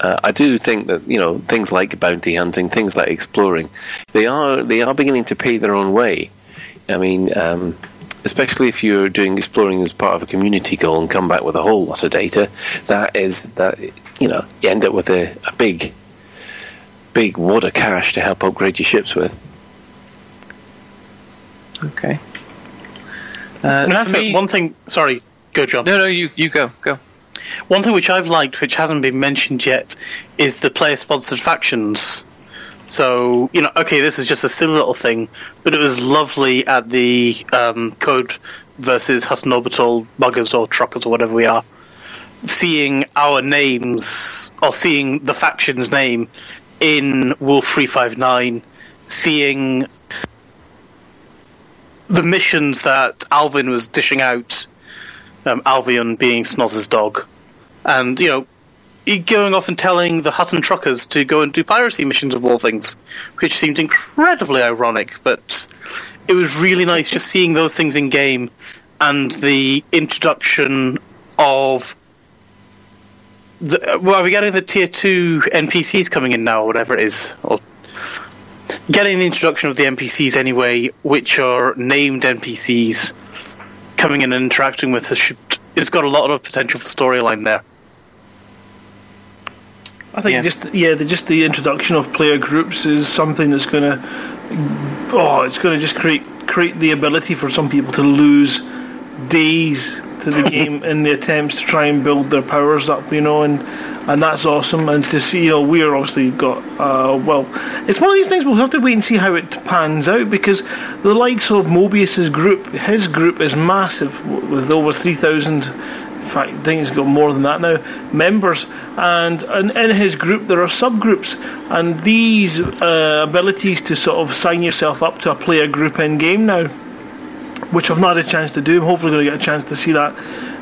uh, I do think that you know things like bounty hunting, things like exploring, they are they are beginning to pay their own way. I mean, um, especially if you're doing exploring as part of a community goal and come back with a whole lot of data, that is that you know you end up with a, a big big wad of cash to help upgrade your ships with. Okay. Uh, I for me- one thing. Sorry, go, John. No, no, you you go go. One thing which I've liked, which hasn't been mentioned yet, is the player-sponsored factions. So you know, okay, this is just a silly little thing, but it was lovely at the um, Code versus Hutton Orbital buggers or truckers or whatever we are, seeing our names or seeing the faction's name in Wolf Three Five Nine, seeing the missions that Alvin was dishing out um, Alvion being Snoz's dog, and you know, going off and telling the Hutton truckers to go and do piracy missions of all things, which seemed incredibly ironic. But it was really nice just seeing those things in game, and the introduction of. The, uh, well, are we getting the tier two NPCs coming in now, or whatever it is, or getting the introduction of the NPCs anyway, which are named NPCs coming in and interacting with us. should- It's got a lot of potential for storyline there. I think Yeah. just yeah, the, just the introduction of player groups is something that's going to oh, it's going to just create create the ability for some people to lose days to the game in the attempts to try and build their powers up, you know, and and that's awesome. And to see, you know, we're obviously got uh, well, it's one of these things we'll have to wait and see how it pans out because the likes of Mobius's group, his group is massive with over three thousand in fact, I think he's got more than that now, members. And, and in his group, there are subgroups. And these uh, abilities to sort of sign yourself up to a player group in game now, which I've not had a chance to do, I'm hopefully going to get a chance to see that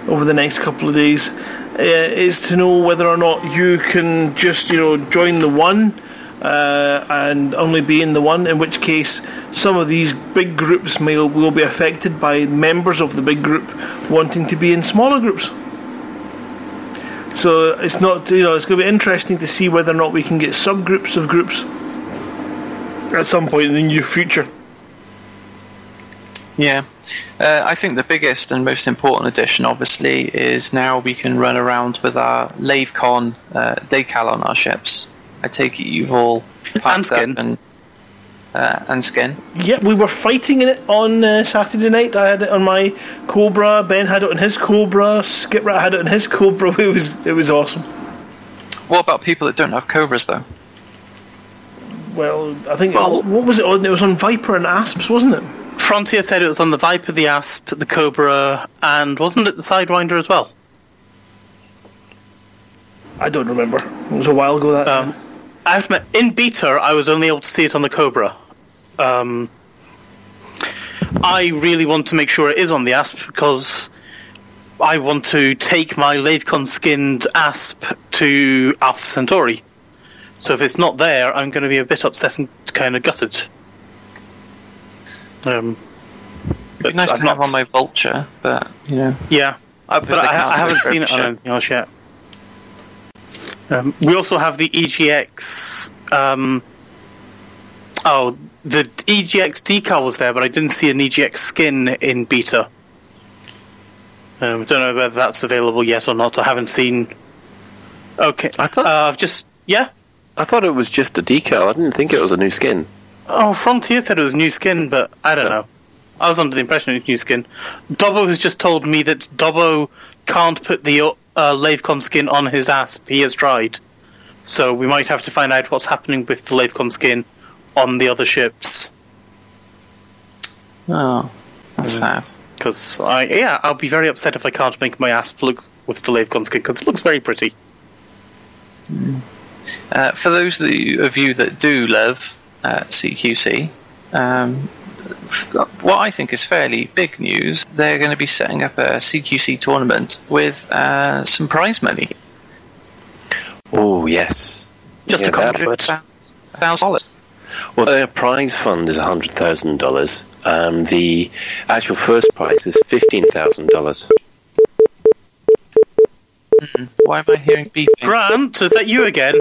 over the next couple of days, uh, is to know whether or not you can just, you know, join the one. Uh, and only be in the one, in which case some of these big groups may will be affected by members of the big group wanting to be in smaller groups. So it's not, you know, it's going to be interesting to see whether or not we can get subgroups of groups at some point in the near future. Yeah. Uh, I think the biggest and most important addition, obviously, is now we can run around with our LaveCon uh, decal on our ships. I take it you've all packed skin. up and uh, and skin. Yep, we were fighting in it on uh, Saturday night. I had it on my Cobra. Ben had it on his Cobra. Skiprat had it on his Cobra. It was it was awesome. What about people that don't have cobras though? Well, I think Well- what was it on? It was on Viper and Asps, wasn't it? Frontier said it was on the Viper, the Asp, the Cobra, and wasn't it the Sidewinder as well? I don't remember. It was a while ago. That Um, I have to admit, in beta, I was only able to see it on the Cobra. Um, I really want to make sure it is on the Asp because I want to take my Lavecon skinned Asp to Alpha Centauri. So if it's not there, I'm going to be a bit upset and kind of gutted. Um, It'd be nice I've to have not- on my vulture, but you know. Yeah, uh, but I, I haven't seen it on anything else yet. Um, we also have the EGX. Um, oh, the EGX decal was there, but I didn't see an EGX skin in beta. Um, I don't know whether that's available yet or not. I haven't seen. Okay, I thought- uh, I've just yeah. I thought it was just a decal. I didn't think it was a new skin. Oh, Frontier said it was new skin, but I don't know. I was under the impression it was new skin. Dobbo has just told me that Dobbo can't put the uh, LaveCon skin on his asp. He has tried. So we might have to find out what's happening with the LaveCon skin on the other ships. Oh, that's sad. Because I, yeah, I'll be very upset if I can't make my asp look with the LaveCon skin because it looks very pretty. Uh, for those of you that do love uh, CQC, um, what I think is fairly big news, they're going to be setting up a CQC tournament with uh, some prize money. Oh yes. Just Yeah, a that comment. would- thousand dollars. Well, their prize fund is hundred thousand dollars. Um, the actual first prize is fifteen thousand dollars. Why am I hearing beeping? Grant, is that you again?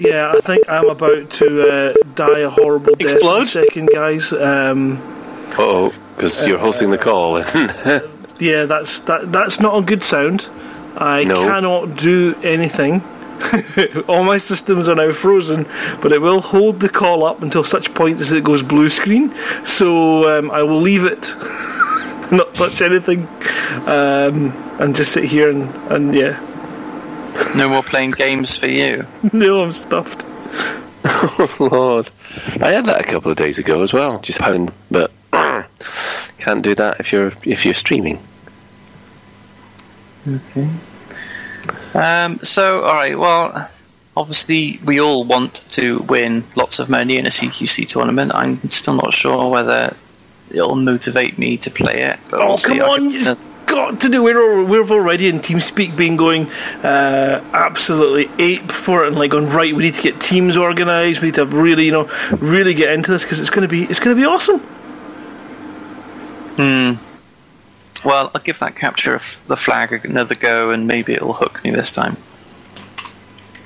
Yeah, I think I'm about to uh, die a horrible death. in a Explode? second, guys. Um, Oh, because you're hosting the call. yeah, that's that. That's not a good sound. I No. cannot do anything. All my systems are now frozen, but it will hold the call up until such point as it goes blue screen. So um, I will leave it, not touch anything, um, and just sit here and, and yeah. No more playing games for you. no, I'm stuffed. oh Lord, I had that a couple of days ago as well. Just having, but can't do that if you're if you're streaming. Okay. Um, so, all right. Well, obviously, we all want to win lots of money in a CQC tournament. I'm still not sure whether it'll motivate me to play it. But Oh, come see. I on! Could- You just got to do. We're we're already in TeamSpeak, being going uh, absolutely ape for it, and like going right. We need to get teams organised. We need to really, you know, really get into this because it's going to be it's going to be awesome. Hmm. Well, I'll give that capture of the flag another go, and maybe it'll hook me this time.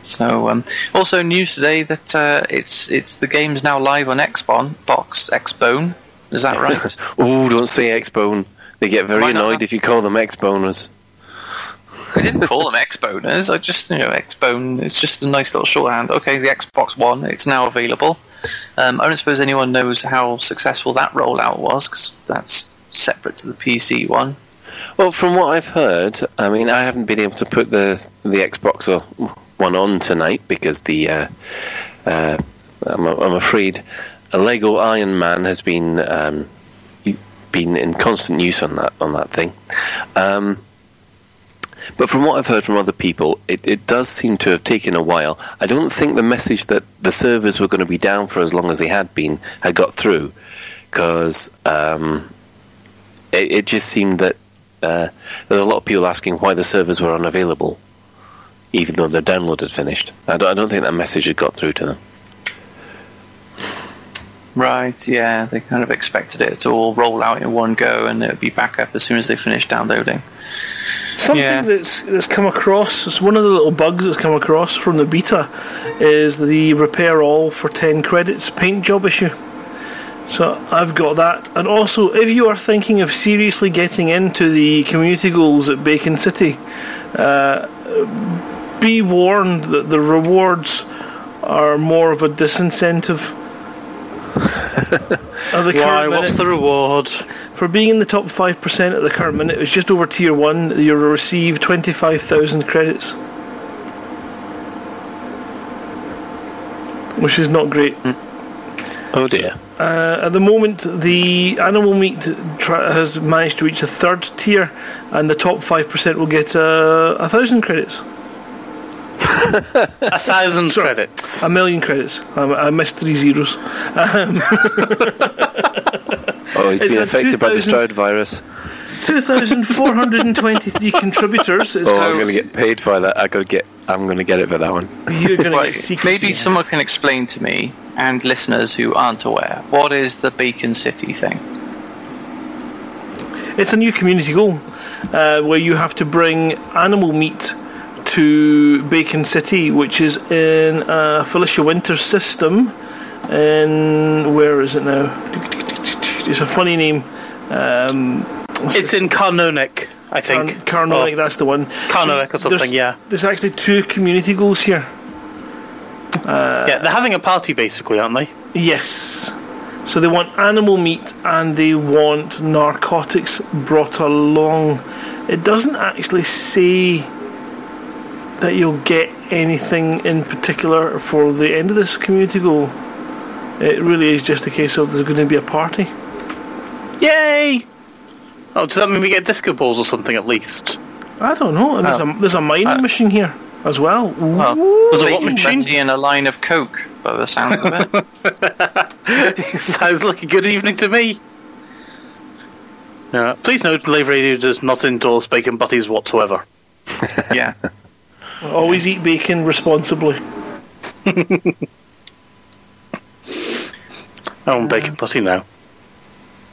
So, um, also news today that uh, it's it's the game's now live on Xbox, Box Xbone. Is that right? oh, don't say X-Bone. They get very annoyed if you call them X-Boners. I didn't call them X boners. I just you know X bone. It's just a nice little shorthand. Okay, the Xbox One. It's now available. Um, I don't suppose anyone knows how successful that rollout was, because that's separate to the PC one. Well, from what I've heard, I mean, I haven't been able to put the the Xbox one on tonight because the uh, uh, I'm, I'm afraid a Lego Iron Man has been um, been in constant use on that on that thing. Um, but from what I've heard from other people, it, it does seem to have taken a while. I don't think the message that the servers were going to be down for as long as they had been had got through, because um, it, it just seemed that uh, there were a lot of people asking why the servers were unavailable, even though their download had finished. I don't, I don't think that message had got through to them. Right, yeah, they kind of expected it to all roll out in one go and it would be back up as soon as they finished downloading. Something Yeah. that's that's come across. It's one of the little bugs that's come across from the beta is the repair all for ten credits paint job issue. So I've got that. And also, if you are thinking of seriously getting into the community goals at Bacon City, uh, be warned that the rewards are more of a disincentive. Why? current What's the reward? For being in the top 5% at the current minute, it's just over tier 1, you'll receive 25,000 credits. Which is not great. Oh dear. Uh, at the moment, the animal meat tra- has managed to reach the third tier, and the top 5% will get uh, a thousand credits. A thousand credits. A million credits. I, I missed three zeros. Um, Oh, he's It's been a affected by the 2000 Stroud virus. 2,423 contributors. Is Oh, I'm going to get paid for that. I got get. I'm going to get it for that one. You're going to get secrets. maybe someone can explain to me and listeners who aren't aware what is the Beacon City thing. It's a new community goal uh, where you have to bring animal meat to Bacon City, which is in uh, Felicia Winters system. And where is it now? It's a funny name. Um, It's in Carnonic, I Car- think. Carnonic, Oh, that's the one. Carnonic or something, There's- yeah. There's actually two community goals here. yeah, they're having a party basically, aren't they? Yes. So they want animal meat and they want narcotics brought along. It doesn't actually say that you'll get anything in particular for the end of this community goal. It really is just a case of there's going to be a party. Yay! Oh, does that mean we get disco balls or something at least? I don't know. There's, Oh. a, there's a mining Uh, machine here as well. Well, There's a what Bacon machine? Betty and a line of coke, by the sounds of it. Sounds like a good evening to me. Yeah. Please note, Lave Radio does not endorse bacon butties whatsoever. yeah. Always eat bacon responsibly. I want bacon butty now.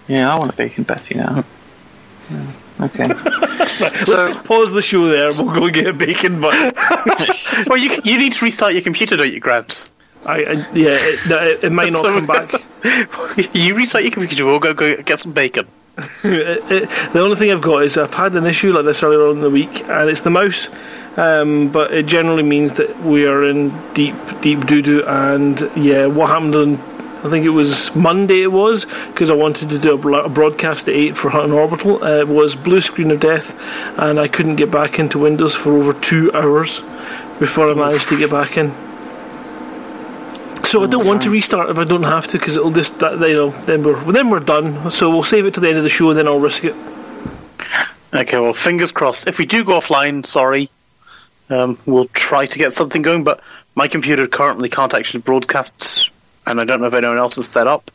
Yeah, I want a Bacon Betty now. Yeah, Okay. Let's So- just pause the show there. We'll go get a bacon butt. well, you you need to restart your computer, don't you, Grant? I, I yeah, it, it, it might not So- come back. you restart your computer, we'll go, go get some bacon. It- it- the only thing I've got is I've had an issue like this earlier on in the week, and it's the mouse. Um, but it generally means that we are in deep, deep doo doo. And yeah, what happened on, I think it was Monday, it was, because I wanted to do a, bro- a broadcast at 8 for Hutton Orbital, uh, was blue screen of death, and I couldn't get back into Windows for over two hours before I managed to get back in. So I don't want to restart if I don't have to, because it'll just, that, you know, then we're then we're done. So we'll save it to the end of the show, and then I'll risk it. Okay, well, fingers crossed. If we do go offline, sorry, um, we'll try to get something going, but my computer currently can't actually broadcast, and I don't know if anyone else is set up.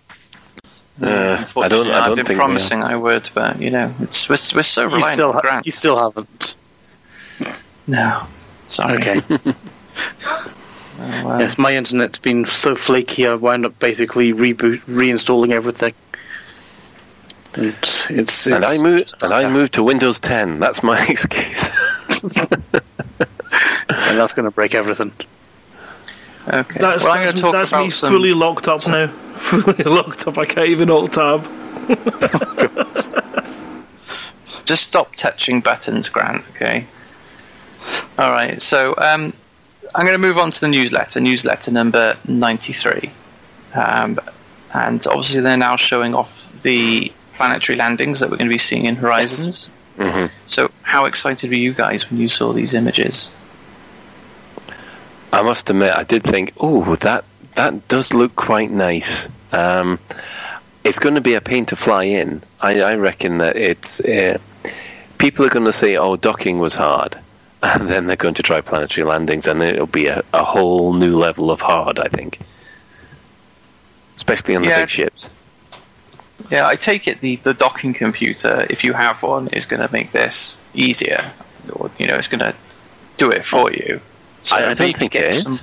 Uh, I don't. Unfortunately, I I've don't been think. promising I would, but you know, it's we're, we're so You reliant still, on ha- Grant. you still haven't. No. Sorry. Okay. Oh, well. yes, my internet's been so flaky, I wound up basically reboot, reinstalling everything. And it's, And I moved. And I moved to Windows 10. That's my excuse. and that's going to break everything. Okay. That's, well, I'm going to talk that's about me some. fully locked up now. Fully locked up. I can't even alt tab. Just stop touching buttons, Grant. Okay. All right. So um, I'm going to move on to the newsletter. Newsletter number 93, um, and obviously they're now showing off the planetary landings that we're going to be seeing in Horizons. Hmm So, how excited were you guys when you saw these images? I must admit, I did think, oh, that that does look quite nice. Um, it's going to be a pain to fly in. I, I reckon that it's uh, people are going to say, oh, docking was hard, and then they're going to try planetary landings, and it'll be a, a whole new level of hard. I think, especially on the Yeah. big ships. Yeah, I take it the, the docking computer, if you have one, is going to make this easier. Or, you know, it's going to do it for you. So I- I don't think get it is. some-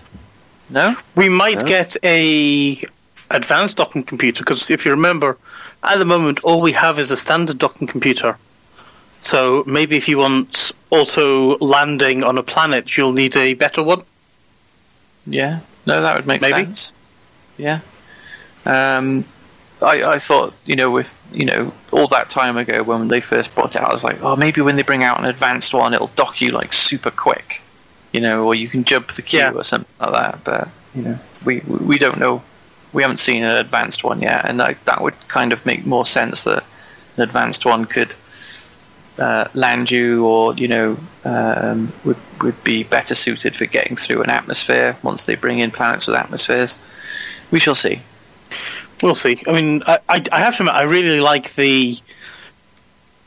No? We might Yeah. get a advanced docking computer because if you remember, at the moment all we have is a standard docking computer. So maybe if you want also landing on a planet, you'll need a better one. Yeah. No, that would make Maybe. sense. Yeah. Um, I, I thought, you know, with you know all that time ago when they first brought it out, I was like, oh, maybe when they bring out an advanced one, it'll dock you like super quick, you know, or you can jump the queue Yeah. or something like that. But you know, we we don't know. We haven't seen an advanced one yet, and like, that would kind of make more sense that an advanced one could uh, land you, or you know, um, would would be better suited for getting through an atmosphere once they bring in planets with atmospheres. We shall see. We'll see. I mean, I, I, I have to admit, I really like the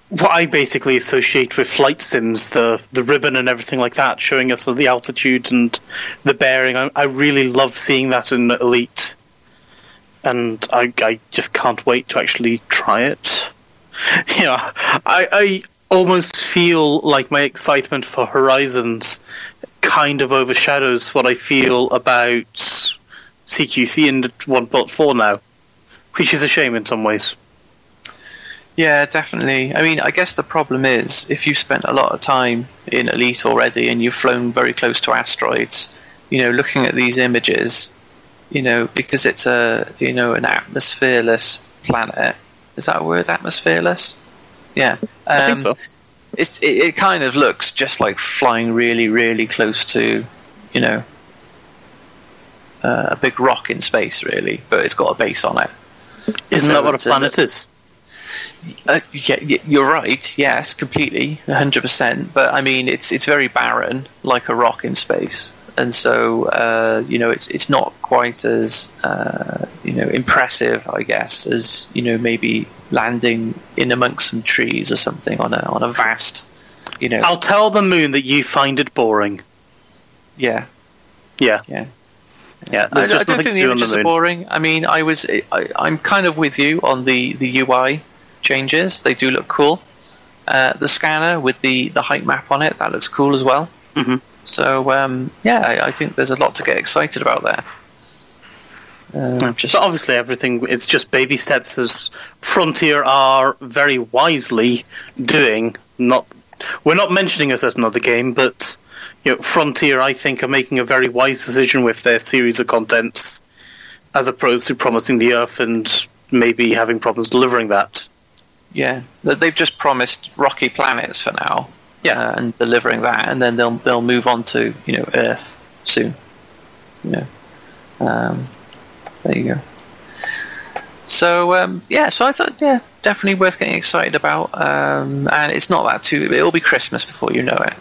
what I basically associate with flight sims, the the ribbon and everything like that, showing us the altitude and the bearing. I, I really love seeing that in Elite, and I I just can't wait to actually try it. Know, I I almost feel like my excitement for Horizons kind of overshadows what I feel about CQC and 1.4 now, which is a shame in some ways. Yeah, definitely. I mean, I guess the problem is if you've spent a lot of time in Elite already and you've flown very close to asteroids, you know, looking at these images, you know, because it's a, you know, an atmosphereless planet. Is that a word, atmosphereless? Yeah. I think Um, so. It's, it, it kind of looks just like flying really, really close to, you know, uh, a big rock in space, really, but it's got a base on it. Isn't that what a planet is? Uh, yeah, you're right. Yes, completely, hundred percent. But I mean, it's it's very barren, like a rock in space, and so uh, you know, it's it's not quite as uh, you know impressive, I guess, as you know maybe landing in amongst some trees or something on a on a vast, you know, I'll tell the moon that you find it boring. yeah, Yeah, yeah. Yeah. I, I don't think the on the images are boring. I mean, I was I, I'm kind of with you on the the UI changes. They do look cool. Uh, the scanner with the the height map on it that looks cool as well. Mhm. So um, yeah, I, I think there's a lot to get excited about there. Uh, just But obviously, everything it's just baby steps as Frontier are very wisely doing. Not we're not mentioning it as another game, but you know, Frontier I think are making a very wise decision with their series of contents, as opposed to promising the Earth and maybe having problems delivering that. yeah, They- they've just promised rocky planets for now. Yeah. uh, and delivering that, and then they'll they'll move on to you know Earth soon. You know, um, there you go. So um, yeah, so I thought yeah, definitely worth getting excited about, um, and it's not that too. It'll be Christmas before you know it,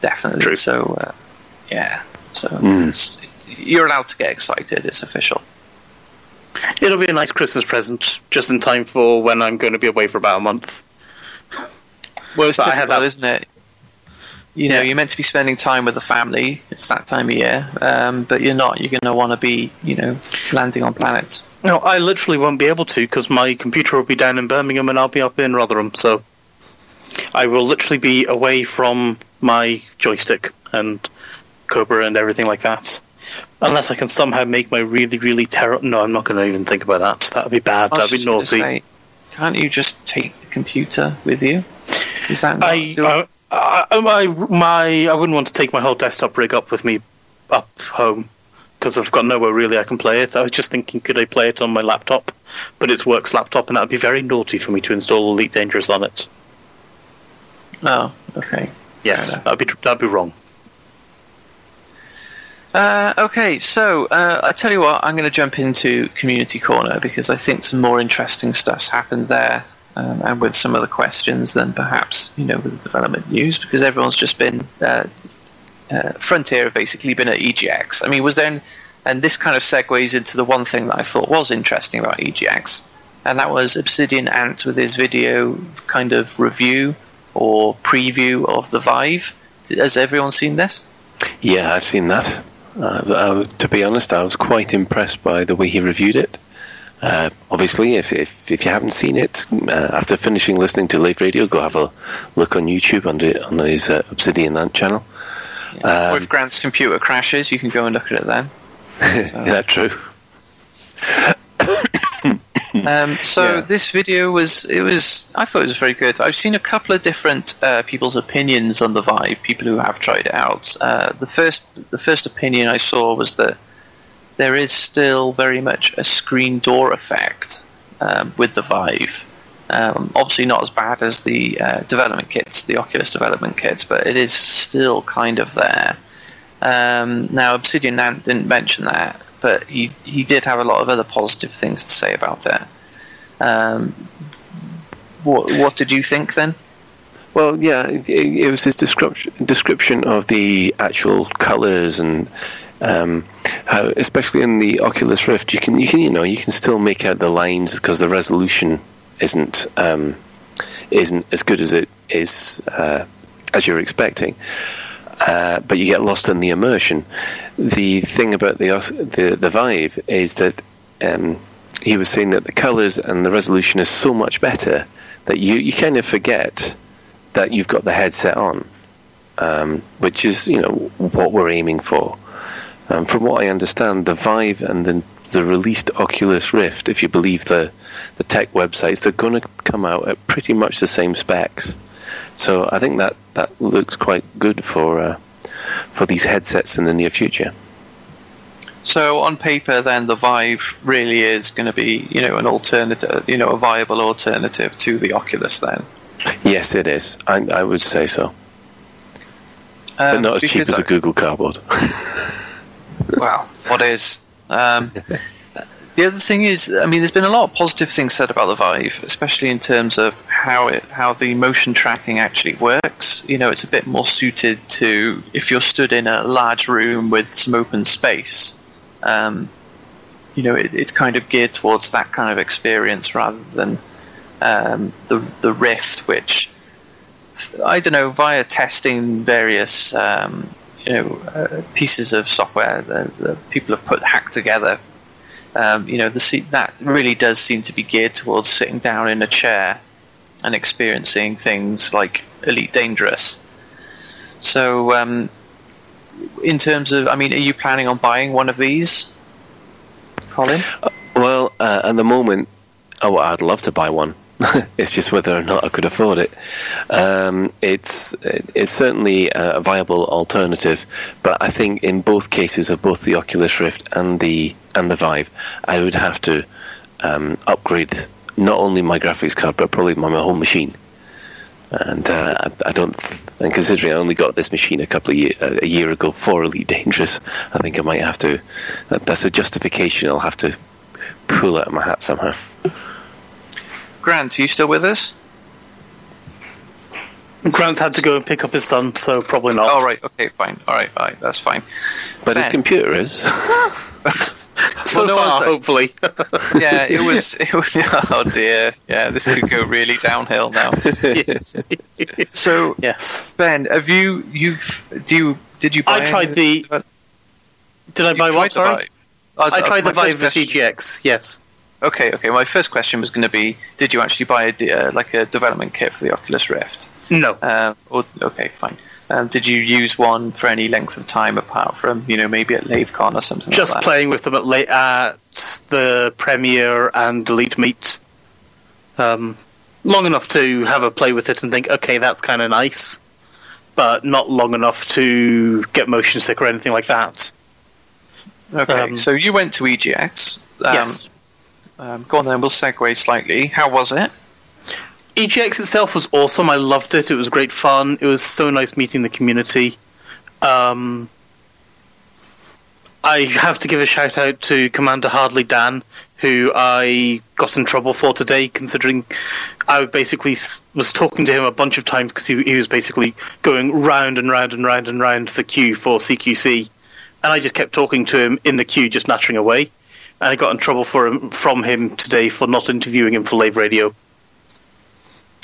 definitely. True. So uh, yeah, so Mm. it's, you're allowed to get excited. It's official. It'll be a nice Christmas present, just in time for when I'm going to be away for about a month. Well, it's But I typical, have that- isn't it? You know, Yeah. you're meant to be spending time with the family. It's that time of year, um, but you're not. You're going to want to be, you know, landing on planets. No, I literally won't be able to because my computer will be down in Birmingham and I'll be up in Rotherham. So I will literally be away from my joystick and Cobra and everything like that. Unless I can somehow make my really, really terrible. No, I'm not going to even think about that. That would be bad. That would be naughty. say, can't you just take the computer with you? Is that not I? I, I, my, my, I wouldn't want to take my whole desktop rig up with me up home because I've got nowhere really I can play it. I was just thinking, could I play it on my laptop? But it's works laptop, and that would be very naughty for me to install Elite Dangerous on it. Oh, okay. Yes, enough. that'd be that'd be wrong. Uh, okay, so uh, I tell you what, I'm going to jump into Community Corner because I think some more interesting stuff's happened there, um, and with some of the questions than perhaps you know with the development news because everyone's just been uh, uh, Frontier have basically been at EGX. I mean, was there, and this kind of segues into the one thing that I thought was interesting about EGX, and that was Obsidian Ant with his video kind of review or preview of the Vive. Has everyone seen this? Yeah, I've seen that. Uh, I, to be honest, I was quite impressed by the way he reviewed it. Uh, obviously, if, if if you haven't seen it, uh, after finishing listening to Lave Radio, go have a look on YouTube on, the, on his uh, Obsidian Ant channel. or Um, if Grant's computer crashes, you can go and look at it then. yeah, true. Um, so Yeah. this video was it was I thought it was very good. I've seen a couple of different uh, people's opinions on the Vive. People who have tried it out. Uh, the first the first opinion I saw was that there is still very much a screen door effect um, with the Vive. Um, obviously, not as bad as the uh, development kits, the Oculus development kits, but it is still kind of there. Um, now, Obsidian Ant didn't mention that, but he he did have a lot of other positive things to say about it. Um, what what did you think then? Well, yeah, it, it was his description description of the actual colours and um, how, especially in the Oculus Rift, you can you can you know you can still make out the lines because the resolution isn't um, isn't as good as it is uh, as you're expecting. Uh, but you get lost in the immersion. The thing about the the, the Vive is that um, he was saying that the colours and the resolution is so much better that you, you kind of forget that you've got the headset on, um, which is you know what we're aiming for. Um, from what I understand, the Vive and the the released Oculus Rift, if you believe the the tech websites, they're going to come out at pretty much the same specs. So I think that that looks quite good for uh, for these headsets in the near future. So on paper, then the Vive really is going to be, you know, an alternative, you know, a viable alternative to the Oculus. Then, Yes, it is. I, I would say so, but Um, not as cheap as a I- Google Cardboard. Well, what is? Um, the other thing is, I mean, there's been a lot of positive things said about the Vive, especially in terms of how it, how the motion tracking actually works. You know, it's a bit more suited to if you're stood in a large room with some open space. Um, you know, it, it's kind of geared towards that kind of experience rather than um, the the Rift, which I don't know via testing various um, you know uh, pieces of software that, that people have put hacked together. Um, you know, the that really does seem to be geared towards sitting down in a chair and experiencing things like Elite Dangerous. So, um, in terms of, I mean, are you planning on buying one of these, Colin? Well, uh, at the moment, oh, I'd love to buy one. it's just whether or not I could afford it. Um, it's it's certainly a viable alternative, but I think in both cases of both the Oculus Rift and the and the Vive, I would have to um, upgrade not only my graphics card but probably my, my whole machine. And uh, I, I don't, and considering I only got this machine a couple of year, a year ago for Elite Dangerous, I think I might have to. That, that's a justification I'll have to pull out of my hat somehow. Grant, are you still with us? Grant had to go and pick up his son, so probably not. Oh, right. Okay, fine. All right, all right. That's fine. But his computer is. So Well, no far, uh, hopefully. yeah, it was. It was. Oh dear. Yeah, this could go really downhill now. So, yes. Ben, have you? You've. Do you? Did you buy? I tried the. Did I buy tried what? the Sorry? Vive? was- I tried my the Vive first with EGX. Yes. Okay, okay. My first question was going to be: Did you actually buy a uh, like a development kit for the Oculus Rift? No. Uh, or, okay, fine. Um, did you use one for any length of time apart from you know maybe at LaveCon or something Just like that? playing with them at, at the Premiere and Elite Meet. Um, long enough to have a play with it and think, okay, that's kind of nice, but not long enough to get motion sick or anything like that. Okay, um, so you went to EGX. Um, yes. Um, go on then. We'll segue slightly. How was it? EGX itself was awesome. I loved it. It was great fun. It was so nice meeting the community. Um, I have to give a shout out to Commander Hardly Dan, who I got in trouble for today, considering I basically was talking to him a bunch of times because he, he was basically going round and round and round and round the queue for CQC, and I just kept talking to him in the queue, just nattering away. And I got in trouble for him, from him today for not interviewing him for Lave Radio.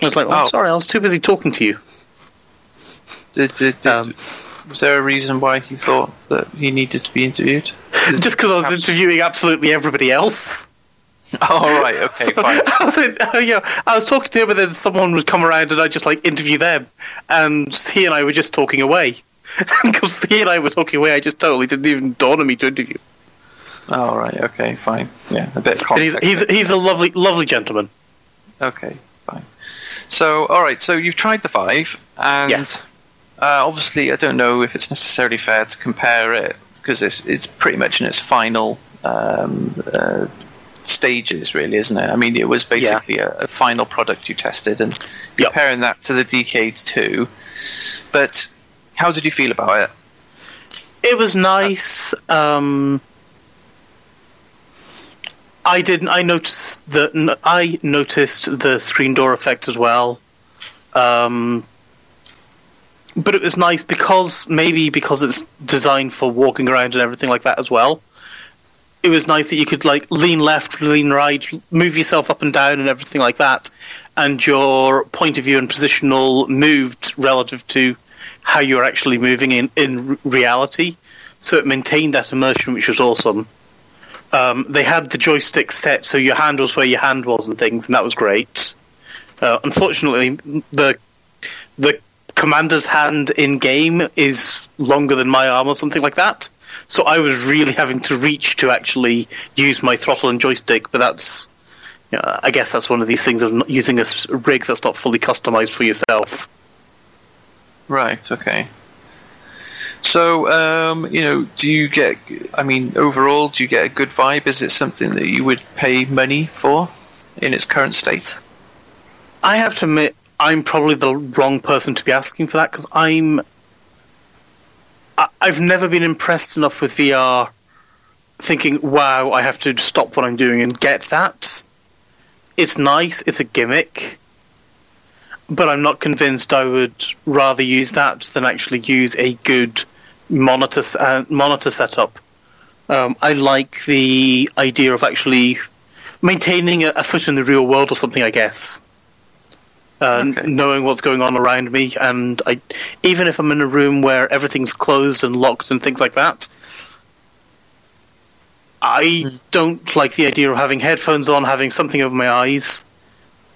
I was like, oh, Oh. sorry, I was too busy talking to you. Did, did, did, Um, was there a reason why he thought that he needed to be interviewed? Just because I was interviewing absolutely everybody else. oh right, okay, fine. I was, in- uh, yeah, I was talking to him, and then someone would come around, and I'd just like interview them, and he and I were just talking away. Because he and I were talking away, I just totally didn't even dawn on me to interview. Oh right, okay, fine. Yeah, a bit he's he's he's a lovely lovely gentleman. Okay, fine. So, all right. So you've tried the Vive, and Yes. uh, obviously, I don't know if it's necessarily fair to compare it because it's it's pretty much in its final um, uh, stages, really, isn't it? I mean, it was basically a, a final product you tested, and Yep. comparing that to the DK2. But how did you feel about it? It was nice. Um, I didn't. I noticed the. I noticed the screen door effect as well. Um, but it was nice because maybe because it's designed for walking around and everything like that as well. It was nice that you could like lean left, lean right, move yourself up and down and everything like that, and your point of view and positional moved relative to how you're actually moving in in reality. So it maintained that immersion, which was awesome. Um, they had the joystick set so your hand was where your hand was and things, and that was great. Uh, unfortunately, the the commander's hand in game is longer than my arm or something like that. So I was really having to reach to actually use my throttle and joystick, but that's. Yeah, I guess that's one of these things of using a rig that's not fully customized for yourself. Right. Okay. So, um, you know, do you get? I mean, overall, do you get a good vibe? Is it something that you would pay money for in its current state? I have to admit, I'm probably the wrong person to be asking for that because I'm. I, I've never been impressed enough with VR, thinking, "Wow, I have to stop what I'm doing and get that." It's nice. It's a gimmick, but I'm not convinced I would rather use that than actually use a good monitor uh, monitor setup. Um, I like the idea of actually maintaining a, a foot in the real world or something. I guess uh, Okay. knowing what's going on around me, and I, even if I'm in a room where everything's closed and locked and things like that, I don't like the idea of having headphones on, having something over my eyes,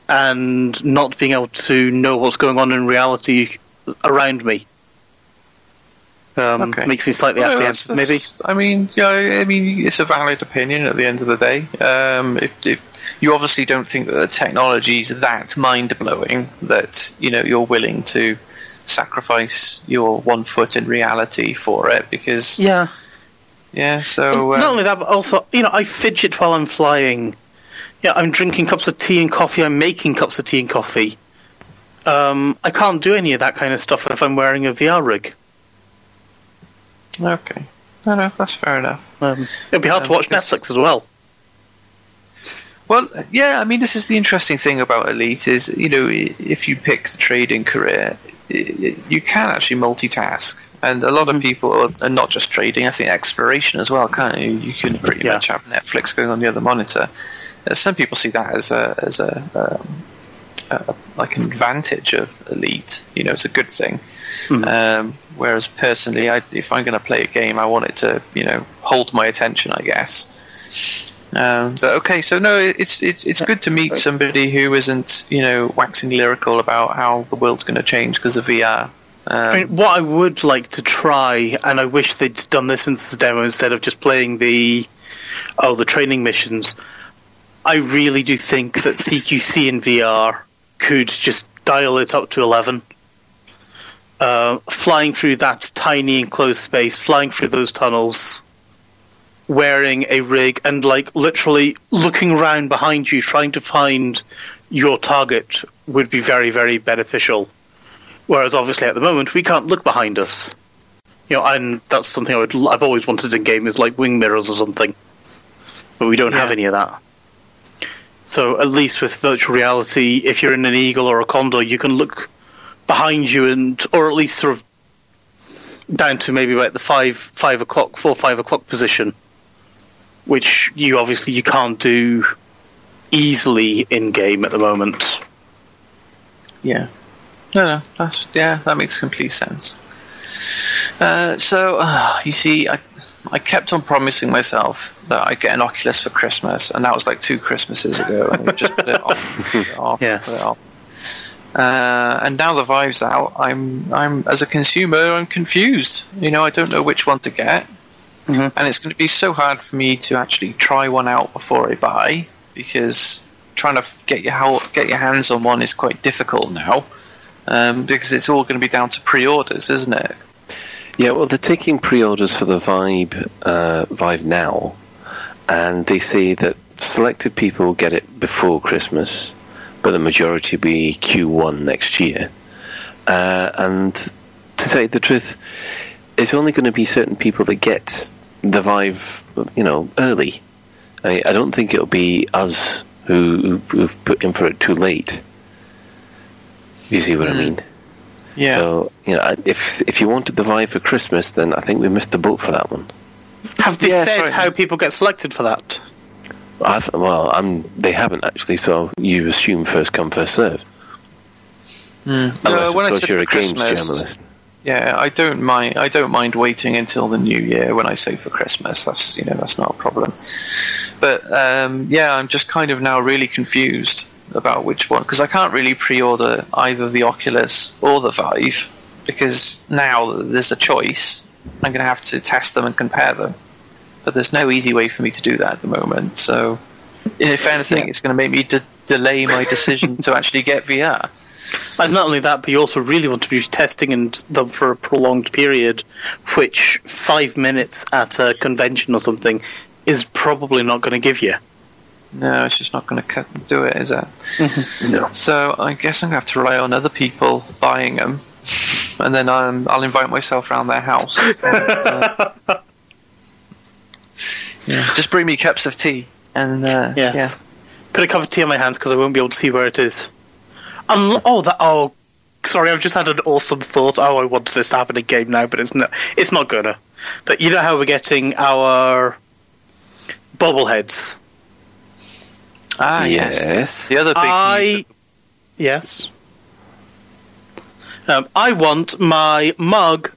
and not being able to know what's going on in reality around me. Um, Okay. Makes me slightly Well, apprehensive, that's- maybe. I mean, yeah, I mean, it's a valid opinion at the end of the day. Um, if, if you obviously don't think that the technology is that mind blowing that you know you're willing to sacrifice your one foot in reality for it, because Yeah. yeah, so Not um, only that, but also, you know, I fidget while I'm flying. Yeah, I'm drinking cups of tea and coffee. I'm making cups of tea and coffee. Um, I can't do any of that kind of stuff if I'm wearing a VR rig. Okay, no, no, that's fair enough. Um, it'd be hard Um, to watch because- Netflix as well. Well, yeah, I mean, this is the interesting thing about Elite is, you know, if you pick the trading career, i- i- you can actually multitask. And a lot of people, are, and not just trading, I think exploration as well, can't you? You can pretty Yeah. much have Netflix going on the other monitor. Uh, some people see that as a, as a, um, a like an advantage of Elite. You know, it's a good thing. Um, whereas personally, I, if I'm going to play a game, I want it to, you know, hold my attention, I guess. Um, but okay, so no, it's it's it's good to meet somebody who isn't you know waxing lyrical about how the world's going to change because of VR. Um, I mean, what I would like to try, and I wish they'd done this in the demo instead of just playing the oh the training missions. I really do think that CQC in VR could just dial it up to eleven. Uh, flying through that tiny enclosed space, flying through those tunnels, wearing a rig, and like literally looking around behind you, trying to find your target would be very, very beneficial. Whereas obviously at the moment we can't look behind us. You know, and that's something I would, I've always wanted in game is like wing mirrors or something, but we don't have any of that. So at least with virtual reality, if you're in an eagle or a condor, you can look behind you and, or at least sort of down to maybe about the five, five o'clock, four, five o'clock position, which you obviously you can't do easily in game at the moment. yeah, no, no, that's yeah, that makes complete sense. Uh, so uh, you see, I I kept on promising myself that I'd get an Oculus for Christmas, and that was like two Christmases ago, and just put it off, put it off, Yes. put it off. Uh, and now the Vive's out. I'm, I'm as a consumer, I'm confused. You know, I don't know which one to get, Mhm. and it's going to be so hard for me to actually try one out before I buy because trying to get your get your hands on one is quite difficult now. Um, because it's all going to be down to pre-orders, isn't it? Yeah, well, they're taking pre-orders for the Vibe, uh, Vive now, and they say that selected people get it before Christmas, but the majority will be Q1 next year. Uh, and to tell you the truth, it's only going to be certain people that get the Vive, you know, early. I, I don't think it'll be us who, who've put in for it too late. You see what I mean? Yeah. So, you know, if if you wanted the Vive for Christmas, then I think we missed the boat for that one. Have they Yeah, said sorry. how people get selected for that? I th- well, I'm, they haven't actually, so you assume first come, first served. Unless, No, of when I course, said you're a for games journalist. Yeah, I don't mind. I don't mind waiting until the new year when I say for Christmas. That's you know that's not a problem. But um, yeah, I'm just kind of now really confused about which one because I can't really pre-order either the Oculus or the Vive because now there's a choice. I'm going to have to test them and compare them, but there's no easy way for me to do that at the moment. So, if anything, it's going to make me de- delay my decision to actually get VR. And not only that, but you also really want to be testing in them for a prolonged period, which five minutes at a convention or something is probably not going to give you. No, it's just not going to cut do it, is it? No. So I guess I'm going to have to rely on other people buying them, and then um, I'll invite myself around their house. Uh, yeah. Just bring me cups of tea, and uh, Yes. yeah. Put a cup of tea in my hands because I won't be able to see where it is. Um, oh, that. Oh, sorry, I've just had an awesome thought. Oh, I want this to happen in game now, but it's not. It's not gonna. But you know how we're getting our bobbleheads. Ah, yes. yes. The other big I yes. Um, I want my mug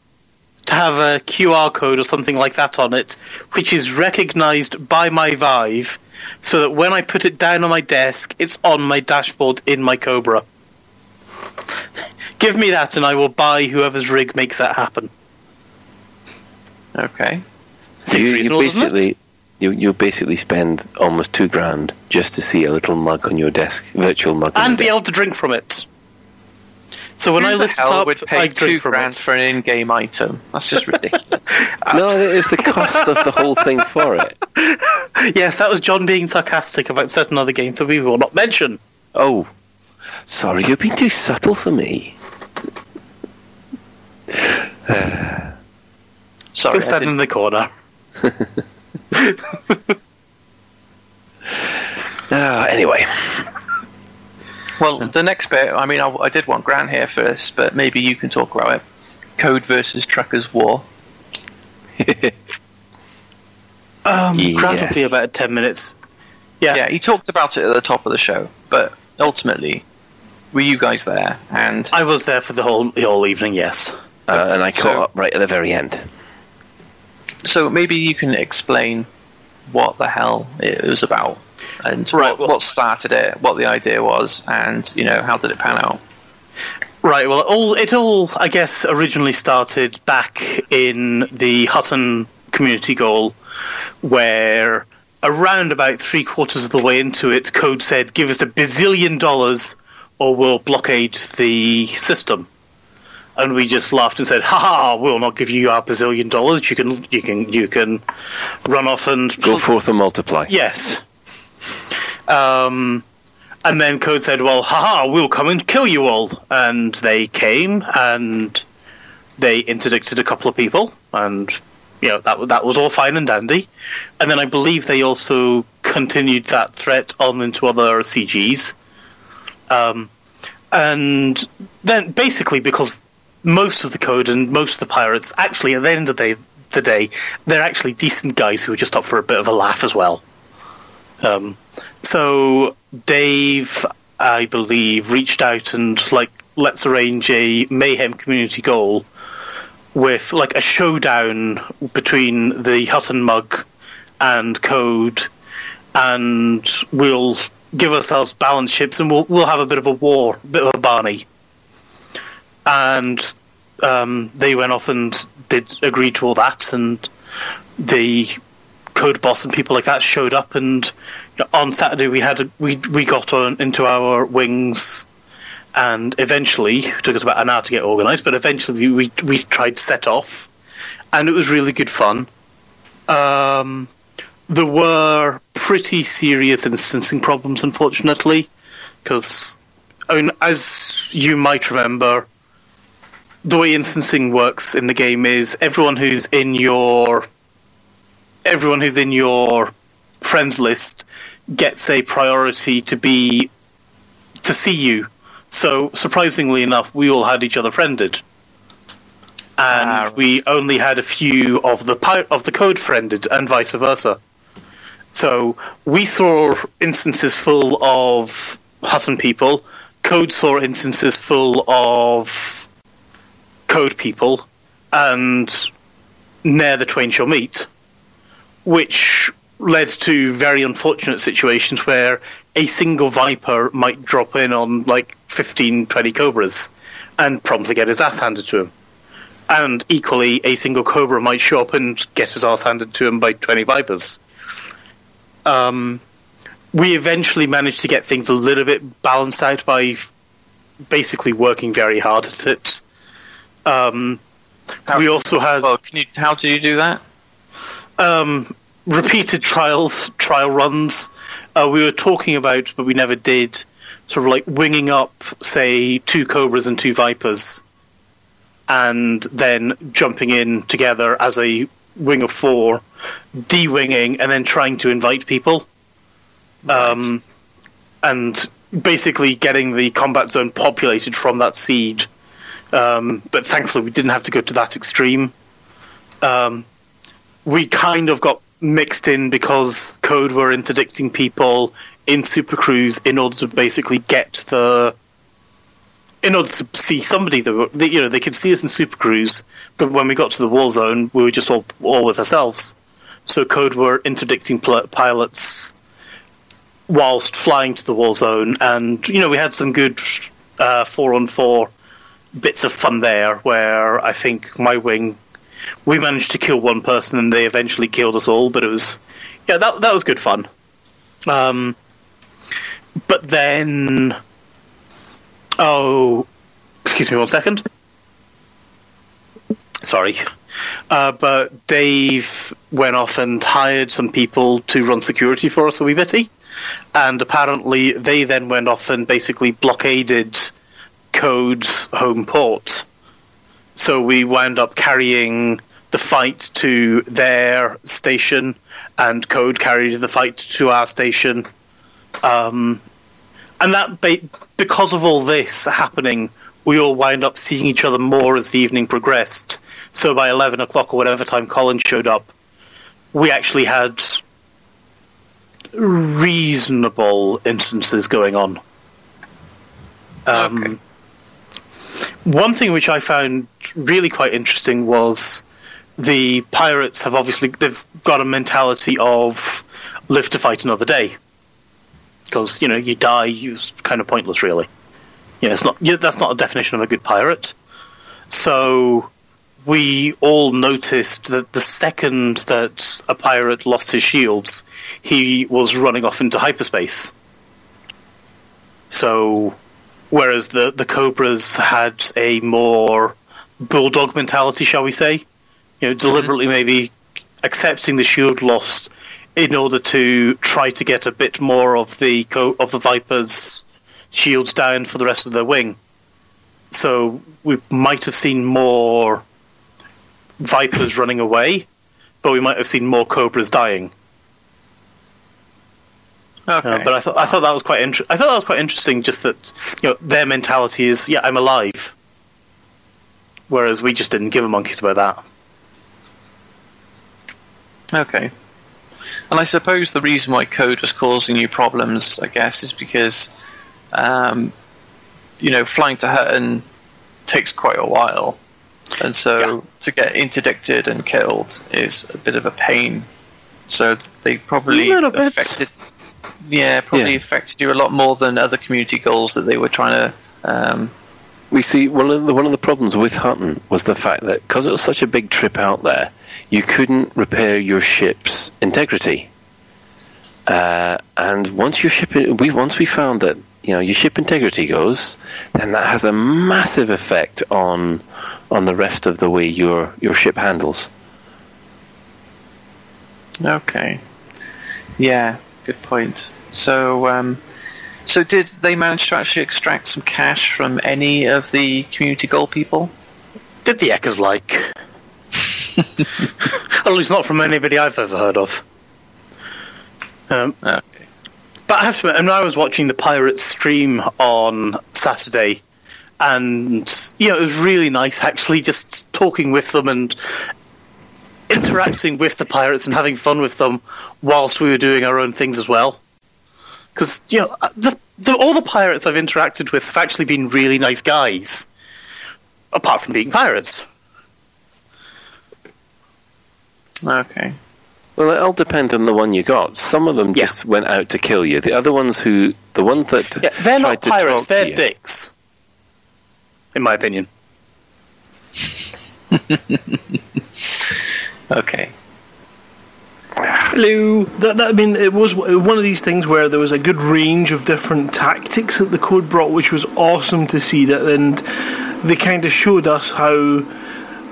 to have a QR code or something like that on it, which is recognized by my Vive, so that when I put it down on my desk, it's on my dashboard in my Cobra. Give me that, and I will buy whoever's rig makes that happen. Okay. You, you reasonable, doesn't it? basically you you basically spend almost two grand just to see a little mug on your desk, virtual mug. on and be desk. able to drink from it. So when Who I the lift it hell up, would I pay drink two grand it. for an in-game item? That's just ridiculous. No, it's the cost of the whole thing for it. Yes, that was John being sarcastic about certain other games that we will not mention. Oh, sorry, you've been too subtle for me. Sorry, Go I stand in the corner. Ah, anyway, Well, the next bit, I mean, I, I did want Grant here first, but maybe you can talk about it. Code versus Truckers War. Um, Grant will be about ten minutes. Yeah. Yeah, he talked about it at the top of the show, but ultimately, were you guys there? And I was there for the whole the whole evening. Yes. uh, and I caught So- up right at the very end. so maybe you can explain what the hell it was about, and Right, what, well- what started it, what the idea was, and you know how did it pan out? Right. Well, it all it all I guess originally started back in the Hutton community goal, where around about three quarters of the way into it, Code said, "Give us a bazillion dollars, or we'll blockade the system." And we just laughed and said, "Ha ha! We'll not give you our bazillion dollars. You can you can you can run off and Go forth and multiply. Yes. Um, and then Code said, "Well, haha, we'll come and kill you all." And they came and they interdicted a couple of people, and you know that that was all fine and dandy. And then I believe they also continued that threat on into other CGs. Um, and then basically because most of the code and most of the pirates actually at the end of the day, the day they're actually decent guys who are just up for a bit of a laugh as well. Um, so Dave, I believe, reached out and like let's arrange a mayhem community goal with like a showdown between the Hutton mug and Code, and we'll give ourselves balance ships and we'll we'll have a bit of a war, a bit of a Barney. And um, they went off and did agree to all that, and the code boss and people like that showed up and on Saturday we had a, we we got on into our wings and eventually it took us about an hour to get organized but eventually we we tried to set off and it was really good fun. Um there were pretty serious instancing problems, unfortunately, because I mean, as you might remember, the way instancing works in the game is everyone who's in your everyone who's in your friends list gets a priority to be to see you. So surprisingly enough, we all had each other friended, and Ah, we only had a few of the of the code friended, and vice versa. So we saw instances full of Hutton people. Code saw instances full of code people, and ne'er the twain shall meet, which led to very unfortunate situations where a single Viper might drop in on like 15, 20 Cobras and promptly get his ass handed to him. And equally, a single Cobra might show up and get his ass handed to him by 20 Vipers. Um, we eventually managed to get things a little bit balanced out by basically working very hard at it. Um, we also had Well, can you? How do you do that? Um, repeated trials, trial runs. Uh, we were talking about, but we never did, sort of like winging up, say, two Cobras and two Vipers, and then jumping in together as a wing of four, de-winging, and then trying to invite people. Um, and basically getting the combat zone populated from that seed. Um, but thankfully, we didn't have to go to that extreme. Um, we kind of got mixed in because code were interdicting people in Super Cruise in order to basically get the in order to see somebody that, were, you know they could see us in Super Cruise, but when we got to the war zone, we were just all all with ourselves. So code were interdicting pl- pilots whilst flying to the war zone, and you know we had some good uh, four on four bits of fun there, where I think my wing we managed to kill one person and they eventually killed us all, but it was yeah, that that was good fun. Um, but then, oh, excuse me one second. Sorry, uh, but Dave went off and hired some people to run security for us a wee bitty, and apparently they then went off and basically blockaded Code's home port. So we wound up carrying the fight to their station, and Code carried the fight to our station. Um, and that, ba- because of all this happening, we all wound up seeing each other more as the evening progressed. So by 11 o'clock or whatever time Colin showed up, we actually had reasonable instances going on. Um, Okay. One thing which I found really quite interesting was the pirates have obviously they've got a mentality of live to fight another day because you know you die, it's kind of pointless, really. Yeah, it's not. Yeah, that's not a definition of a good pirate. So we all noticed that the second that a pirate lost his shields, he was running off into hyperspace. So, whereas the the cobras had a more bulldog mentality, shall we say, you know, deliberately maybe accepting the shield lost in order to try to get a bit more of the co- of the vipers shields down for the rest of their wing. So we might have seen more vipers running away, but we might have seen more cobras dying. Okay. Uh, but I thought I thought that was quite inter- I thought that was quite interesting. Just that you know their mentality is yeah I'm alive, whereas we just didn't give a monkeys about that. Okay. And I suppose the reason why code was causing you problems, I guess, is because, um, you know, flying to Hutton takes quite a while. And so Yeah. to get interdicted and killed is a bit of a pain. So they probably affected. Yeah, probably Yeah. affected you a lot more than other community goals that they were trying to. Um, We see one of the one of the problems with Hutton was the fact that because it was such a big trip out there, you couldn't repair your ship's integrity. Uh, and once your ship, we once we found that you know your ship integrity goes, then that has a massive effect on on the rest of the way your your ship handles. okay. Yeah, good point. So, um, so did they manage to actually extract some cash from any of the community goal people? Did the Eckers like? At least not from anybody I've ever heard of. Um, Okay. But I have to admit, and I was watching the Pirates stream on Saturday, and you know, it was really nice actually just talking with them and interacting with the Pirates and having fun with them whilst we were doing our own things as well. Because you know, the, the, all the pirates I've interacted with have actually been really nice guys, apart from being pirates. Okay. Well, it all depends on the one you got. Some of them Yeah. just went out to kill you. The other ones who, the ones that Yeah, they're tried not to pirates; they're you- dicks, in my opinion. Okay. Hello. That, that I mean, it was one of these things where there was a good range of different tactics that the code brought, which was awesome to see. That and they kind of showed us how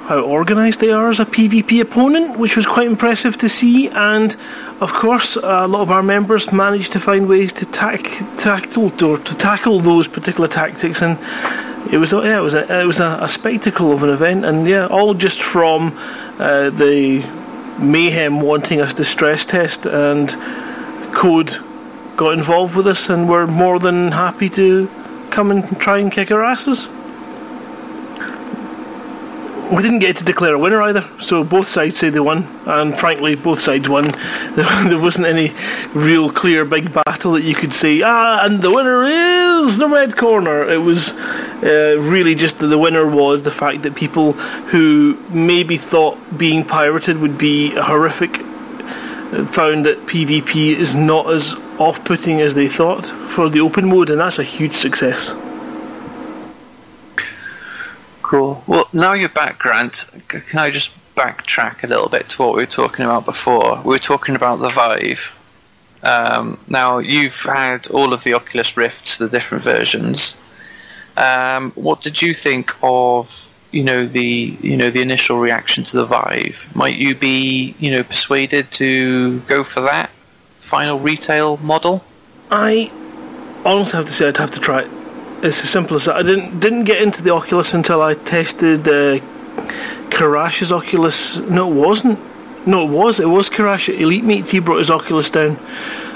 how organised they are as a PvP opponent, which was quite impressive to see. And of course, a lot of our members managed to find ways to tack, tackle or to tackle those particular tactics, and it was yeah, it was a, it was a, a spectacle of an event, and yeah, all just from uh, the mayhem wanting us to stress test, and code got involved with us, and we're more than happy to come and try and kick our asses. We didn't get to declare a winner either, so both sides say they won, and frankly, both sides won. There, wasn't any real clear big battle that you could say, ah, and the winner is the red corner. It was uh, really just that the winner was the fact that people who maybe thought being pirated would be horrific uh, found that PvP is not as off putting as they thought for the open mode, and that's a huge success. Cool. Well, now you're back, Grant. Can I just backtrack a little bit to what we were talking about before? We were talking about the Vive. Um, now you've had all of the Oculus Rifts, the different versions. Um, what did you think of, you know, the you know the initial reaction to the Vive? Might you be, you know, persuaded to go for that final retail model? I honestly have to say I'd have to try it. It's as simple as that. I didn't didn't get into the Oculus until I tested uh, Karash's Oculus. No, it wasn't. No, it was. It was Karash Elite Meet. He brought his Oculus down,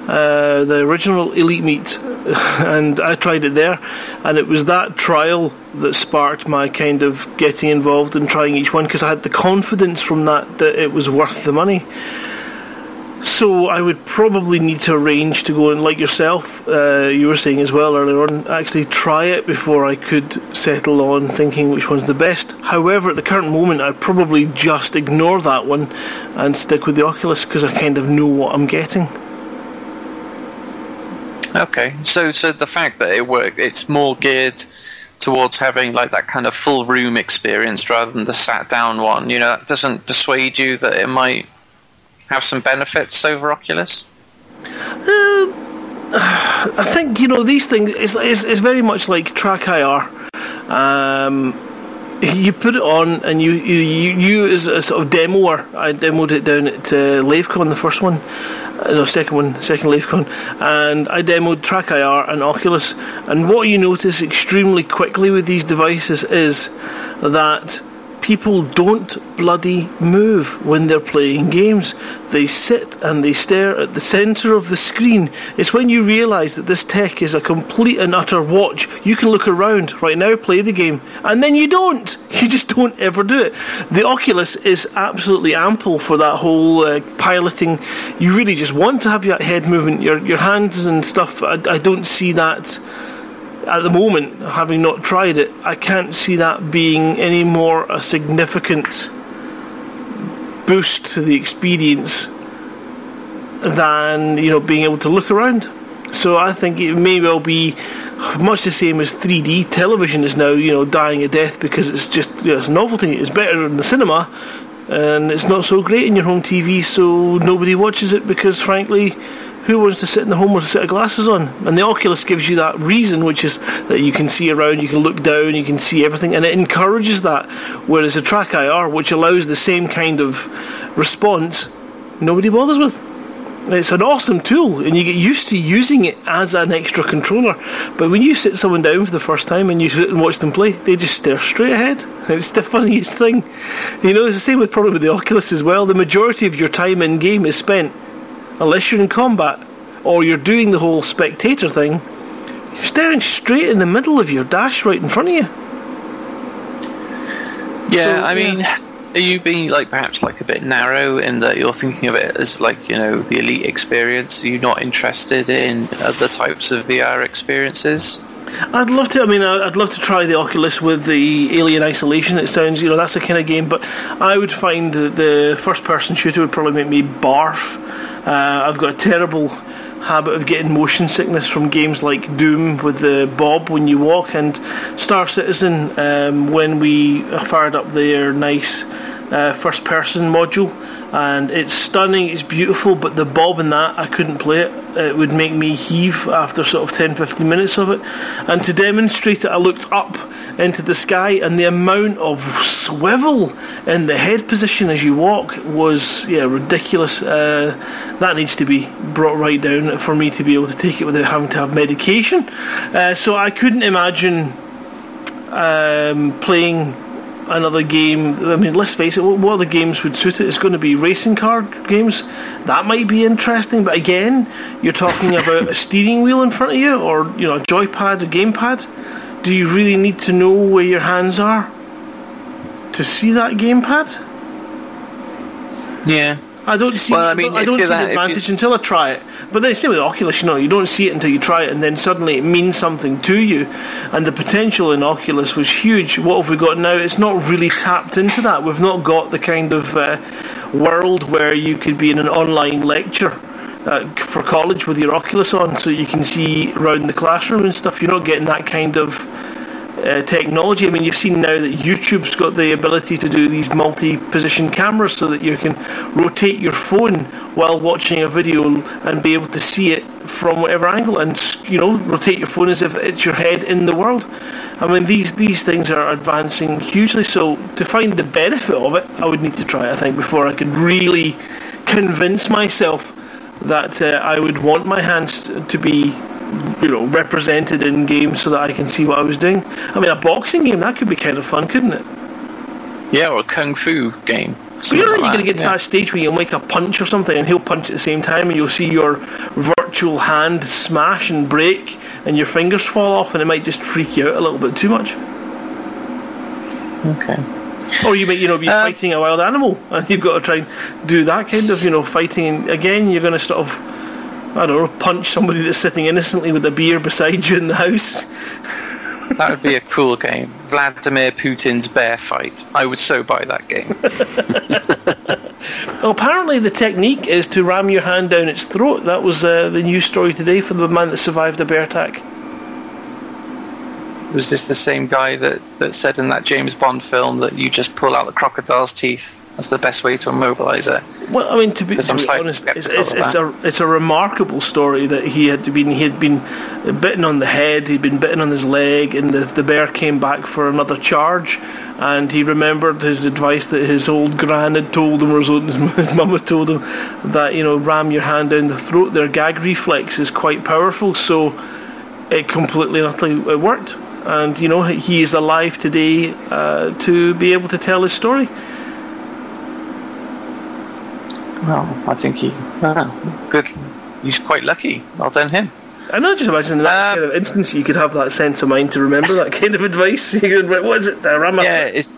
uh, the original Elite Meet, and I tried it there. And it was that trial that sparked my kind of getting involved and trying each one because I had the confidence from that that it was worth the money. So I would probably need to arrange to go and, like yourself, uh, you were saying as well earlier on, actually try it before I could settle on thinking which one's the best. However, at the current moment, I'd probably just ignore that one and stick with the Oculus because I kind of know what I'm getting. Okay, so so the fact that it worked, it's more geared towards having like that kind of full room experience rather than the sat down one. You know, that doesn't persuade you that it might have some benefits over Oculus. Uh, I think you know these things. It's, it's, it's very much like Track IR. Um, you put it on, and you you, you, you as a sort of demoer. I demoed it down at uh, LaveCon, the first one, uh, no second one, second LaveCon, and I demoed Track IR and Oculus. And what you notice extremely quickly with these devices is that people don't bloody move when they're playing games. They sit and they stare at the centre of the screen. It's when you realise that this tech is a complete and utter watch. You can look around right now, play the game, and then you don't. You just don't ever do it. The Oculus is absolutely ample for that whole uh, piloting. You really just want to have your head movement, your your hands and stuff. I, I don't see that at the moment, having not tried it, I can't see that being any more a significant boost to the experience than you know being able to look around. So I think it may well be much the same as 3D television is now you know dying a death because it's just you know, it's a novelty. It's better in the cinema, and it's not so great in your home TV. So nobody watches it because frankly who wants to sit in the home with a set of glasses on? And the Oculus gives you that reason, which is that you can see around, you can look down, you can see everything, and it encourages that. Whereas a Track IR, which allows the same kind of response, nobody bothers with. It's an awesome tool, and you get used to using it as an extra controller. But when you sit someone down for the first time and you sit and watch them play, they just stare straight ahead. It's the funniest thing. You know, it's the same with probably with the Oculus as well. The majority of your time in game is spent, unless you're in combat or you're doing the whole spectator thing, you're staring straight in the middle of your dash right in front of you. Yeah, So, I yeah. mean, are you being like perhaps like a bit narrow in that you're thinking of it as like you know the elite experience? Are you not interested in other types of VR experiences? I'd love to. I mean, I'd love to try the Oculus with the Alien Isolation. It sounds, you know, that's the kind of game. But I would find that the first-person shooter would probably make me barf. Uh, I've got a terrible habit of getting motion sickness from games like Doom with the bob when you walk, and Star Citizen um, when we fired up their nice uh, first-person module. And it's stunning, it's beautiful, but the bob in that, I couldn't play it. It would make me heave after sort of 10 15 minutes of it. And to demonstrate it, I looked up into the sky, and the amount of swivel in the head position as you walk was, yeah, ridiculous. Uh, that needs to be brought right down for me to be able to take it without having to have medication. Uh, so I couldn't imagine um, playing another game. I mean, let's face it, what other games would suit it? It's going to be racing car games. That might be interesting, but again, you're talking about a steering wheel in front of you, or you know, a joypad, a gamepad. Do you really need to know where your hands are to see that gamepad? Yeah. I don't see. Well, I mean, I don't see that- the if you- advantage until I try it. But then, same with Oculus, you know, you don't see it until you try it, and then suddenly it means something to you. And the potential in Oculus was huge. What have we got now? It's not really tapped into that. We've not got the kind of uh, world where you could be in an online lecture. Uh, for college with your Oculus on, so you can see around the classroom and stuff. You're not getting that kind of uh, technology. I mean, you've seen now that YouTube's got the ability to do these multi-position cameras, so that you can rotate your phone while watching a video and be able to see it from whatever angle, and you know, rotate your phone as if it's your head in the world. I mean, these these things are advancing hugely. So to find the benefit of it, I would need to try. it, I think before I could really convince myself that uh, I would want my hands to be you know, represented in games so that I can see what I was doing. I mean, a boxing game that could be kind of fun, couldn't it? Yeah, or a kung fu game. So you know that something you're like going to get to yeah. that stage where you'll make a punch or something, and he'll punch at the same time, and you'll see your virtual hand smash and break, and your fingers fall off, and it might just freak you out a little bit too much. Okay. Or you might, you know, be Um, fighting a wild animal, and you've got to try and do that kind of, you know, fighting. And again, you're going to sort of, I don't know, punch somebody that's sitting innocently with a beer beside you in the house. That would be a cool game. Vladimir Putin's bear fight. I would so buy that game. Well, apparently, the technique is to ram your hand down its throat. That was uh, the news story today for the man that survived a bear attack. Was this the same guy that, that said in that James Bond film that you just pull out the crocodile's teeth? That's the best way to immobilize it. Well, I mean, to be, to be honest, it's, it's, it's a it's a remarkable story that he had to been he had been bitten on the head, he'd been bitten on his leg, and the, the bear came back for another charge. And he remembered his advice that his old gran had told him, or his, old, his mum had told him, that you know, ram your hand down the throat. Their gag reflex is quite powerful, so it completely and utterly it worked. And you know, he is alive today uh, to be able to tell his story. Well, I think he. Wow, good. He's quite lucky. Well done, him. I'm not just imagining in that Um, kind of instance you could have that sense of mind to remember that kind of advice. You could, what is it? Uh, ram a- Yeah, it's.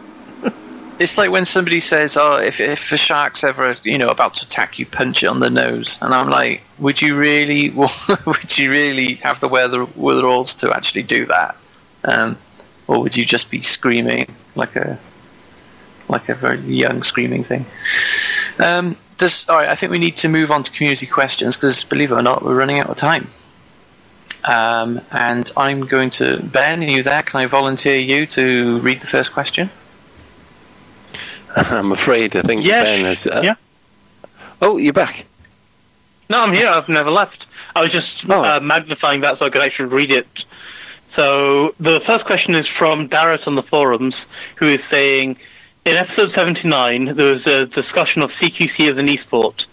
It's like when somebody says, "Oh, if if a shark's ever you know about to attack you, punch it on the nose," and I'm like, "Would you really? would you really have the withdrawals to actually do that, um, or would you just be screaming like a like a very young screaming thing?" Um, does, all right, I think we need to move on to community questions because, believe it or not, we're running out of time. Um, and I'm going to Ben. Are you there? Can I volunteer you to read the first question? I'm afraid. I think Yeah, Ben has. Uh, yeah. Oh, you're back. No, I'm here. I've never left. I was just Oh. uh, magnifying that so I could actually read it. So the first question is from Darris on the forums, who is saying, in episode 79, there was a discussion of CQC as an esport.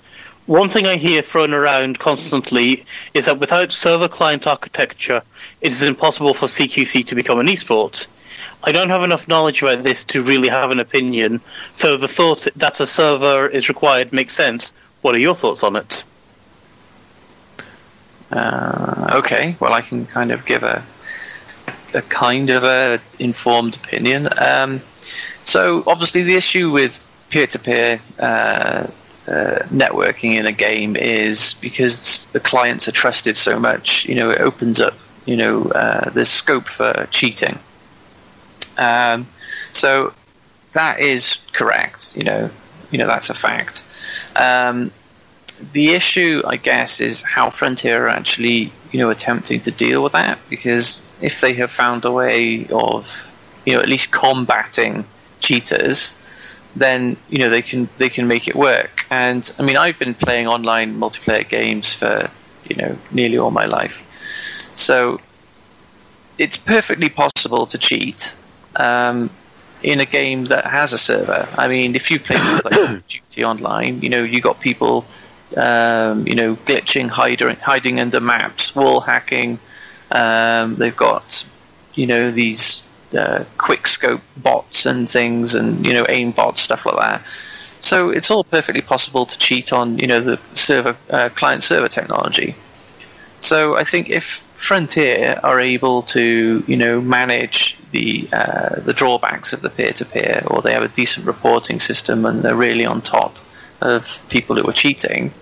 one thing I hear thrown around constantly is that without server client architecture, it is impossible for CQC to become an esport. I don't have enough knowledge about this to really have an opinion, so the thought that a server is required makes sense. What are your thoughts on it? Uh, okay, well, I can kind of give a a kind of a informed opinion. Um, so, obviously, the issue with peer-to-peer uh, uh, networking in a game is because the clients are trusted so much. You know, it opens up. You know, uh, there's scope for cheating. Um, so that is correct. You know, you know that's a fact. Um, the issue, I guess, is how Frontier are actually, you know, attempting to deal with that. Because if they have found a way of, you know, at least combating cheaters, then you know they can they can make it work. And I mean, I've been playing online multiplayer games for you know nearly all my life, so it's perfectly possible to cheat. Um, in a game that has a server. I mean, if you play things like Duty Online, you know, you got people um, you know, glitching, hiding, hiding under maps, wall hacking. Um, they've got, you know, these uh, quick scope bots and things, and you know, aim bots, stuff like that. So it's all perfectly possible to cheat on, you know, the server uh, client server technology. So I think if Frontier are able to, you know, manage the uh, the drawbacks of the peer-to-peer, or they have a decent reporting system and they're really on top of people who are cheating,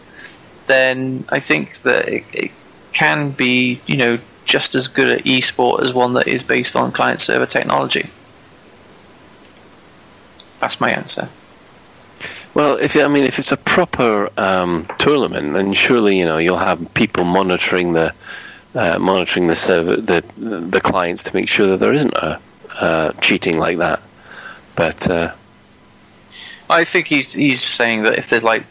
then I think that it, it can be, you know, just as good at esport as one that is based on client server technology. That's my answer. Well, if I mean, if it's a proper um, tournament, then surely you know you'll have people monitoring the uh, monitoring the server, the the clients to make sure that there isn't a uh, cheating like that. But uh, I think he's he's saying that if there's like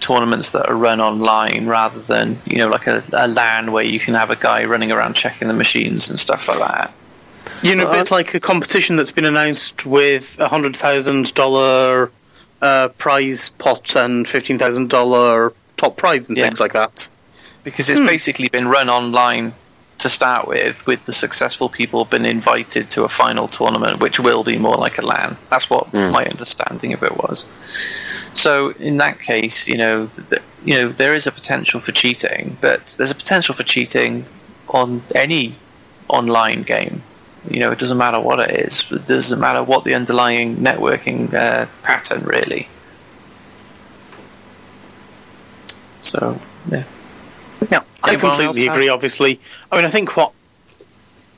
tournaments that are run online rather than you know like a, a LAN where you can have a guy running around checking the machines and stuff like that. You know, it's like a competition that's been announced with a hundred thousand dollar uh, prize pots and fifteen thousand dollar top prize and Yeah. things like that. because it's basically been run online to start with, with the successful people been invited to a final tournament, which will be more like a LAN. That's what my understanding of it was. So in that case, you know, th- you know, there is a potential for cheating, but there's a potential for cheating on any online game. You know, it doesn't matter what it is. It doesn't matter what the underlying networking uh, pattern really. So yeah. Yeah, I completely else agree. Obviously, I mean, I think what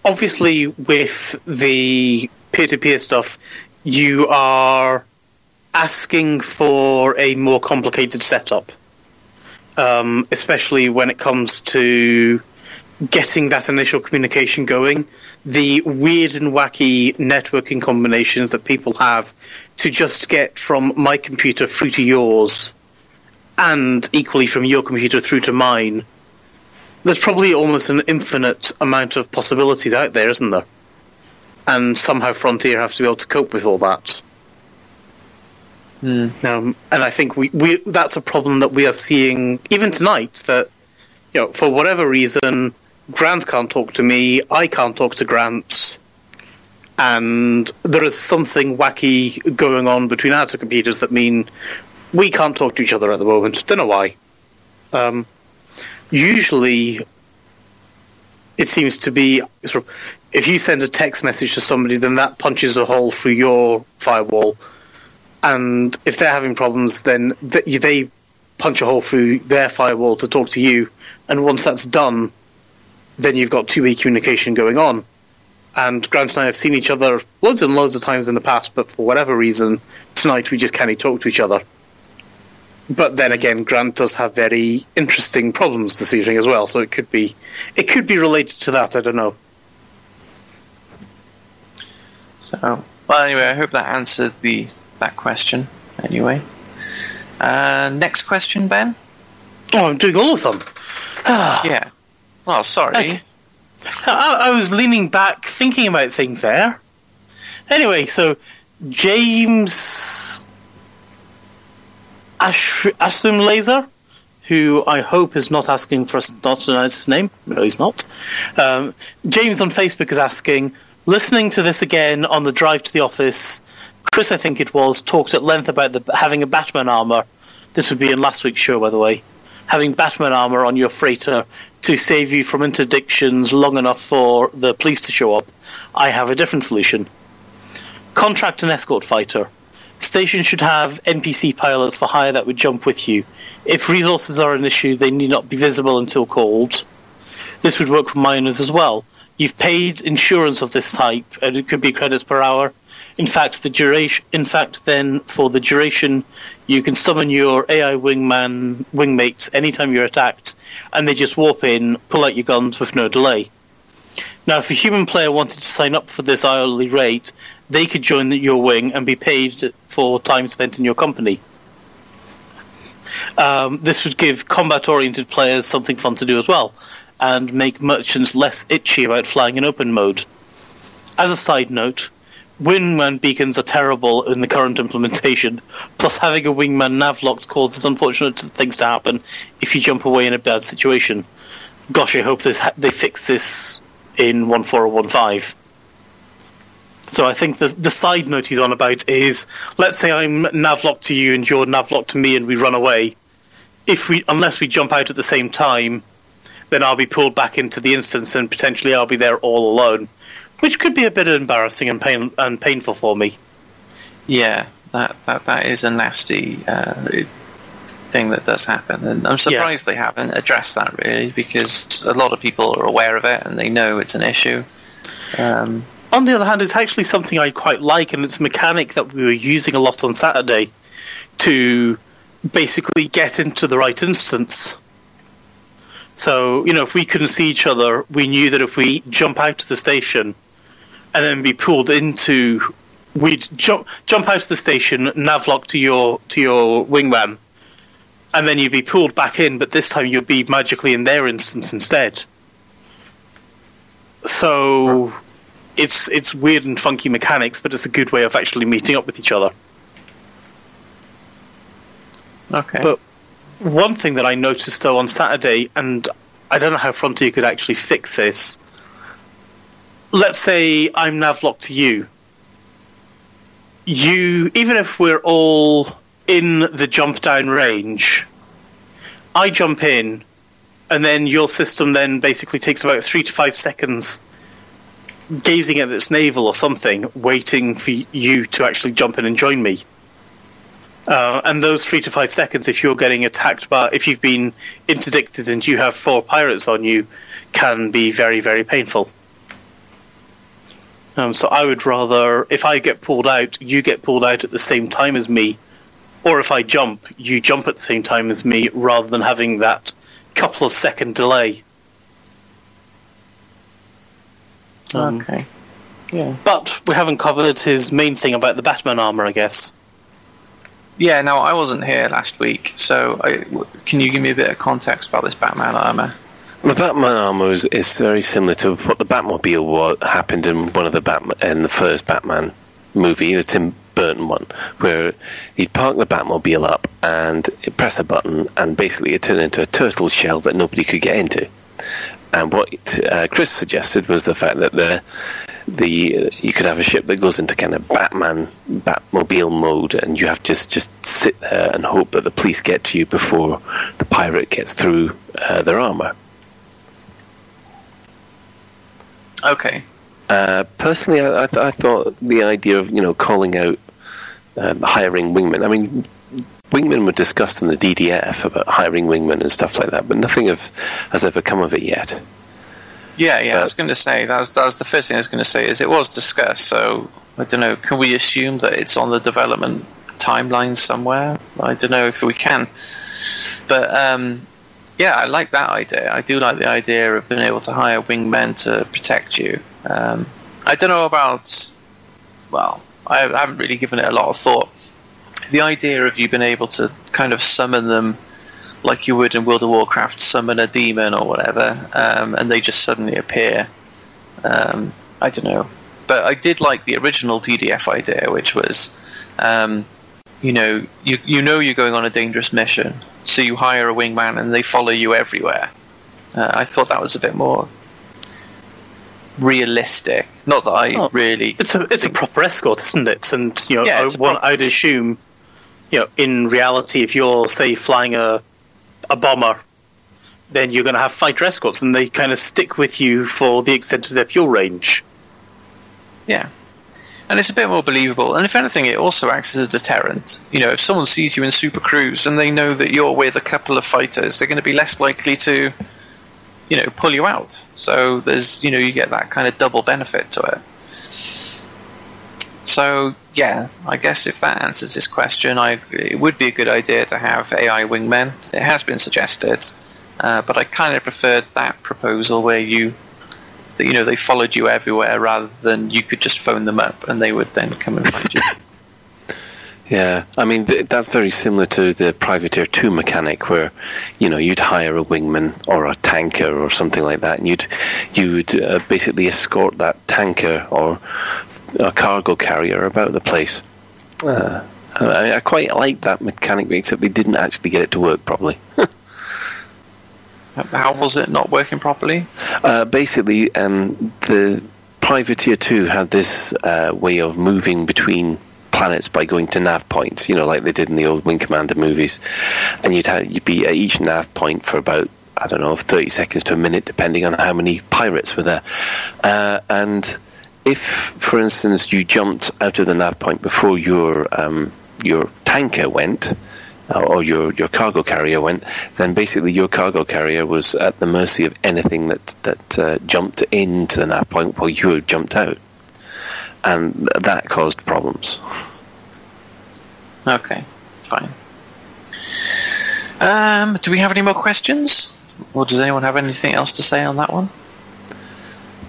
obviously with the peer-to-peer stuff, you are asking for a more complicated setup, um, especially when it comes to getting that initial communication going. The weird and wacky networking combinations that people have to just get from my computer through to yours and equally from your computer through to mine, there's probably almost an infinite amount of possibilities out there, isn't there? And somehow Frontier have to be able to cope with all that. Um, and I think we, we that's a problem that we are seeing even tonight. That you know, for whatever reason, Grant can't talk to me, I can't talk to Grant, and there is something wacky going on between our two computers that mean we can't talk to each other at the moment. Don't know why. Um, usually, it seems to be sort of if you send a text message to somebody, then that punches a hole through your firewall, and if they're having problems, then th- they punch a hole through their firewall to talk to you, and once that's done, then you've got two-way communication going on. And Grant and I have seen each other loads and loads of times in the past, but for whatever reason, tonight we just can't talk to each other. But then again, Grant does have very interesting problems this evening as well, so it could be it could be related to that. I don't know. So, well, anyway, I hope that answered the that question. Anyway, uh, next question, Ben. Oh, I'm doing all of them. Ah, Yeah. Well, sorry. Okay. I, I was leaning back, thinking about things there. Anyway, so James Ash- Ashton Laser who I hope is not asking for us not to announce his name. No, he's not. Um, James on Facebook is asking, listening to this again on the drive to the office. Chris, I think it was, talked at length about the, having a Batman armor. This would be in last week's show, by the way. Having Batman armor on your freighter to save you from interdictions long enough for the police to show up. I have a different solution. Contract an escort fighter. Stations should have NPC pilots for hire that would jump with you. If resources are an issue, they need not be visible until called. This would work for miners as well. You've paid insurance of this type, and it could be credits per hour. In fact, the duration. In fact, then for the duration, you can summon your AI wingman wingmates anytime you're attacked, and they just warp in, pull out your guns with no delay. Now, if a human player wanted to sign up for this hourly rate, they could join your wing and be paid for time spent in your company. Um, this would give combat-oriented players something fun to do as well, and make merchants less itchy about flying in open mode. As a side note, wingman beacons are terrible in the current implementation. Plus, having a wingman nav locked causes unfortunate things to happen if you jump away in a bad situation. Gosh, I hope this ha- they fix this in 14015. So I think the the side note he's on about is let's say I'm navlocked to you and you're navlocked to me and we run away. If we unless we jump out at the same time, then I'll be pulled back into the instance and potentially I'll be there all alone, which could be a bit embarrassing and pain and painful for me. Yeah, that that, that is a nasty uh, thing that does happen, and I'm surprised they haven't addressed that really because a lot of people are aware of it and they know it's an issue. Um, On the other hand, it's actually something I quite like, and it's a mechanic that we were using a lot on Saturday to basically get into the right instance. So, you know, if we couldn't see each other, we knew that if we jump out of the station and then be pulled into, we'd jump jump out of the station, navlock to your to your wingman, and then you'd be pulled back in, but this time you'd be magically in their instance instead. So, it's it's weird and funky mechanics, but it's a good way of actually meeting up with each other. okay. But one thing that I noticed though on Saturday, and I don't know how Frontier could actually fix this. Let's say I'm navlocked to you. You, even if we're all in the jump down range, I jump in, and then your system then basically takes about three to five seconds gazing at its navel or something, waiting for you to actually jump in and join me. Uh, and those three to five seconds, if you're getting attacked by, if you've been interdicted and you have four pirates on you, can be very, very painful. Um, so I would rather, if I get pulled out, you get pulled out at the same time as me, or if I jump, you jump at the same time as me, rather than having that couple of second delay. Um, okay. Yeah. But we haven't covered his main thing about the Batman armor, I guess. Yeah. Now I wasn't here last week, so I, w- can you give me a bit of context about this Batman armor? The Batman armor is, is very similar to what the Batmobile was, happened in one of the Batman in the first Batman movie, the Tim Burton one, where he'd park the Batmobile up and press a button, and basically it turned into a turtle shell that nobody could get into. And what uh, Chris suggested was the fact that the the you could have a ship that goes into kind of Batman Batmobile mode, and you have to just just sit there and hope that the police get to you before the pirate gets through uh, their armor. Okay. Uh, personally, I, I, th- I thought the idea of you know calling out um, hiring wingmen. I mean, wingmen were discussed in the DDF about hiring wingmen and stuff like that, but nothing of, has ever come of it yet. Yeah, yeah. I Uh, was going to say that was that was the first thing I was going to say is it was discussed. So I don't know. Can we assume that it's on the development timeline somewhere? I don't know if we can. But um, yeah, I like that idea. I do like the idea of being able to hire wingmen to protect you. Um, I don't know about. Well, I haven't really given it a lot of thought. The idea of you being able to kind of summon them like you would in World of Warcraft, summon a demon or whatever, um, and they just suddenly appear. Um, I don't know, but I did like the original DDF idea, which was um, you know, you you know you're going on a dangerous mission, so you hire a wingman and they follow you everywhere. Uh, I thought that was a bit more realistic. Not that I Oh, really. It's a it's a proper escort, isn't it? And you know, Yeah, I, one, I'd assume, you know, in reality, if you're say flying a a bomber, then you're going to have fighter escorts, and they kind of stick with you for the extent of their fuel range. Yeah. And it's a bit more believable. And if anything, it also acts as a deterrent. You know, if someone sees you in Super Cruise and they know that you're with a couple of fighters, they're going to be less likely to, you know, pull you out. So there's, you know, you get that kind of double benefit to it. So yeah, I guess if that answers this question, I it would be a good idea to have AI wingmen. It has been suggested, uh, but I kind of preferred that proposal where you that you know they followed you everywhere rather than you could just phone them up and they would then come and find you. Yeah, I mean th- that's very similar to the Privateer Two mechanic, where you know you'd hire a wingman or a tanker or something like that, and you'd you would uh, basically escort that tanker or a cargo carrier about the place. Uh, I, I quite like that mechanic, except they didn't actually get it to work properly. How was it not working properly? Uh, basically, um, the Privateer 2 had this uh, way of moving between planets by going to nav points, you know, like they did in the old Wing Commander movies. And you'd, have, you'd be at each nav point for about, I don't know, 30 seconds to a minute, depending on how many pirates were there. Uh, and if, for instance, you jumped out of the nav point before your um, your tanker went, uh, or your, your cargo carrier went, then basically your cargo carrier was at the mercy of anything that that uh, jumped into the nav point while you had jumped out, and th- that caused problems. Okay, fine. Um, do we have any more questions? Or does anyone have anything else to say on that one?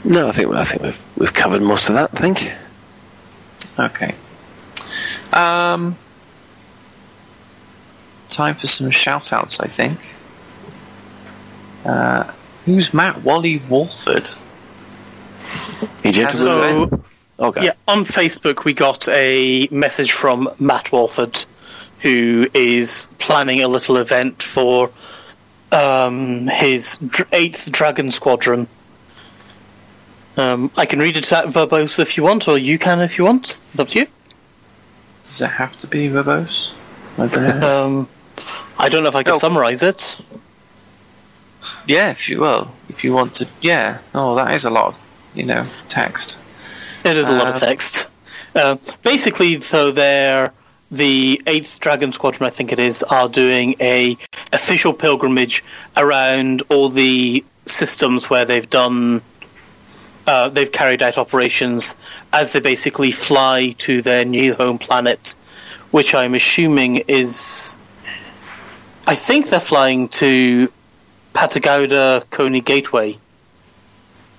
No, I think I think we've we've covered most of that. I think. Okay. Um, time for some shout outs, I think. Uh, who's Matt Wally Walford? He did So, okay. yeah, on Facebook we got a message from Matt Walford, who is planning a little event for um, his eighth Dragon Squadron. Um, I can read it out verbose if you want, or you can if you want. It's up to you. Does it have to be verbose? I don't know. Um, I don't know if I can Oh. summarize it. yeah, if you will, if you want to, yeah. Oh, that is a lot, of, you know, text. It is a lot of Um, text. Uh, basically, so they're the Eighth Dragon Squadron, I think it is, are doing a official pilgrimage around all the systems where they've done, uh, they've carried out operations as they basically fly to their new home planet, which I'm assuming is, I think they're flying to Patagauda Coney Gateway.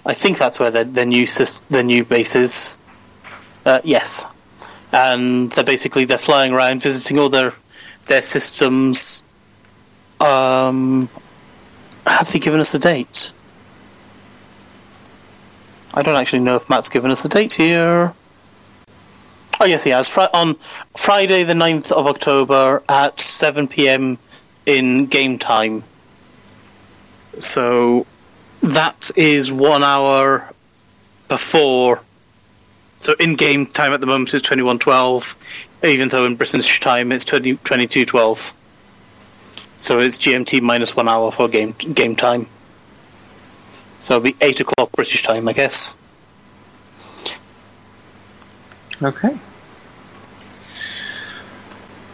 I think that's where their, their new their new base is. Uh, yes, and they're basically they're flying around visiting all their their systems. Um, have they given us a date? I don't actually know if Matt's given us a date here. Oh yes, he has. Fri- on Friday, the 9th of October at seven p.m. in game time. So that is one hour before. So in game time at the moment is twenty one twelve, even though in British time it's 20, 22.12. So it's GMT minus one hour for game game time. So it'll be eight o'clock British time, I guess. Okay.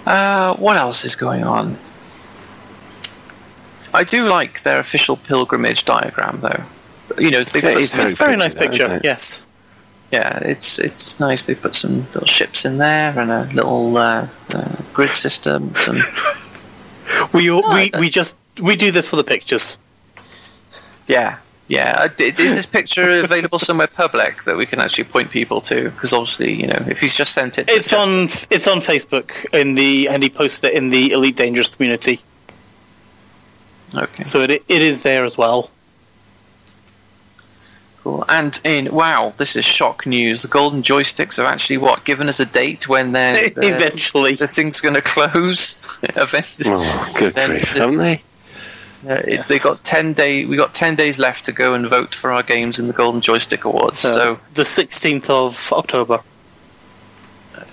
Uh, what else is going on? I do like their official pilgrimage diagram, though. You know, they Yeah, put it's some- very a very nice though, picture. Yes. yeah, it's it's nice. They put some little ships in there and a little uh, uh, grid system. Some We all we, we just we do this for the pictures. yeah, yeah. Uh, Is this picture available somewhere public that we can actually point people to? Because obviously, you know, if he's just sent it, to It's Justin- on it's on Facebook in the and he posted it in the Elite Dangerous community. Okay. So it it is there as well. Cool. And in wow, this is shock news. The golden joysticks have actually what given us a date when they're, they're- Eventually. the thing's going to close. Eventually, Oh, good grief, the- haven't they? Uh, it, they got ten day. We got ten days left to go and vote for our games in the Golden Joystick Awards. So the 16th of October.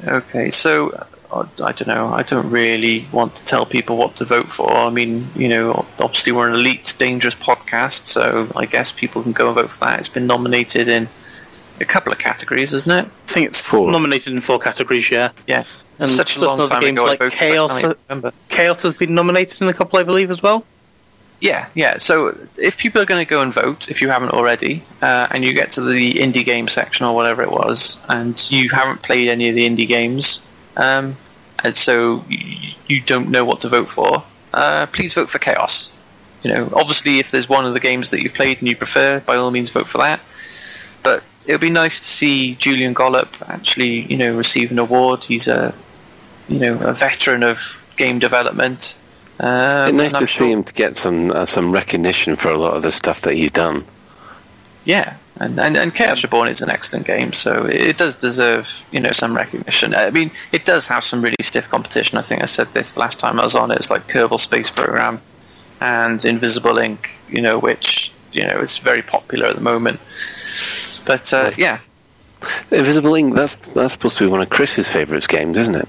okay, so uh, I don't know. I don't really want to tell people what to vote for. I mean, you know, obviously we're an elite, dangerous podcast, so I guess people can go and vote for that. It's been nominated in a couple of categories, isn't it? I think it's Four. nominated in four categories, yeah. Yeah. And Such a certain long time games ago. like I voted, Chaos- I can't remember. Chaos has been nominated in a couple, I believe, as well. Yeah, yeah. So if people are going to go and vote, if you haven't already, uh, and you get to the indie game section or whatever it was, and you haven't played any of the indie games, um, and so you don't know what to vote for, uh, please vote for Chaos. You know, obviously, if there's one of the games that you've played and you prefer, by all means, vote for that. But it would be nice to see Julian Gollop actually, you know, receive an award. He's a, you know, a veteran of game development. Um, It's nice to see him to get some uh, some recognition for a lot of the stuff that he's done. Yeah, and, and and Chaos Reborn is an excellent game, so it does deserve you know some recognition. I mean, it does have some really stiff competition. I think I said this last time I was on. It, it's like Kerbal Space Program and Invisible Inc, you know, which you know is very popular at the moment. But uh, yeah, Invisible Inc, that's that's supposed to be one of Chris's favourite games, isn't it?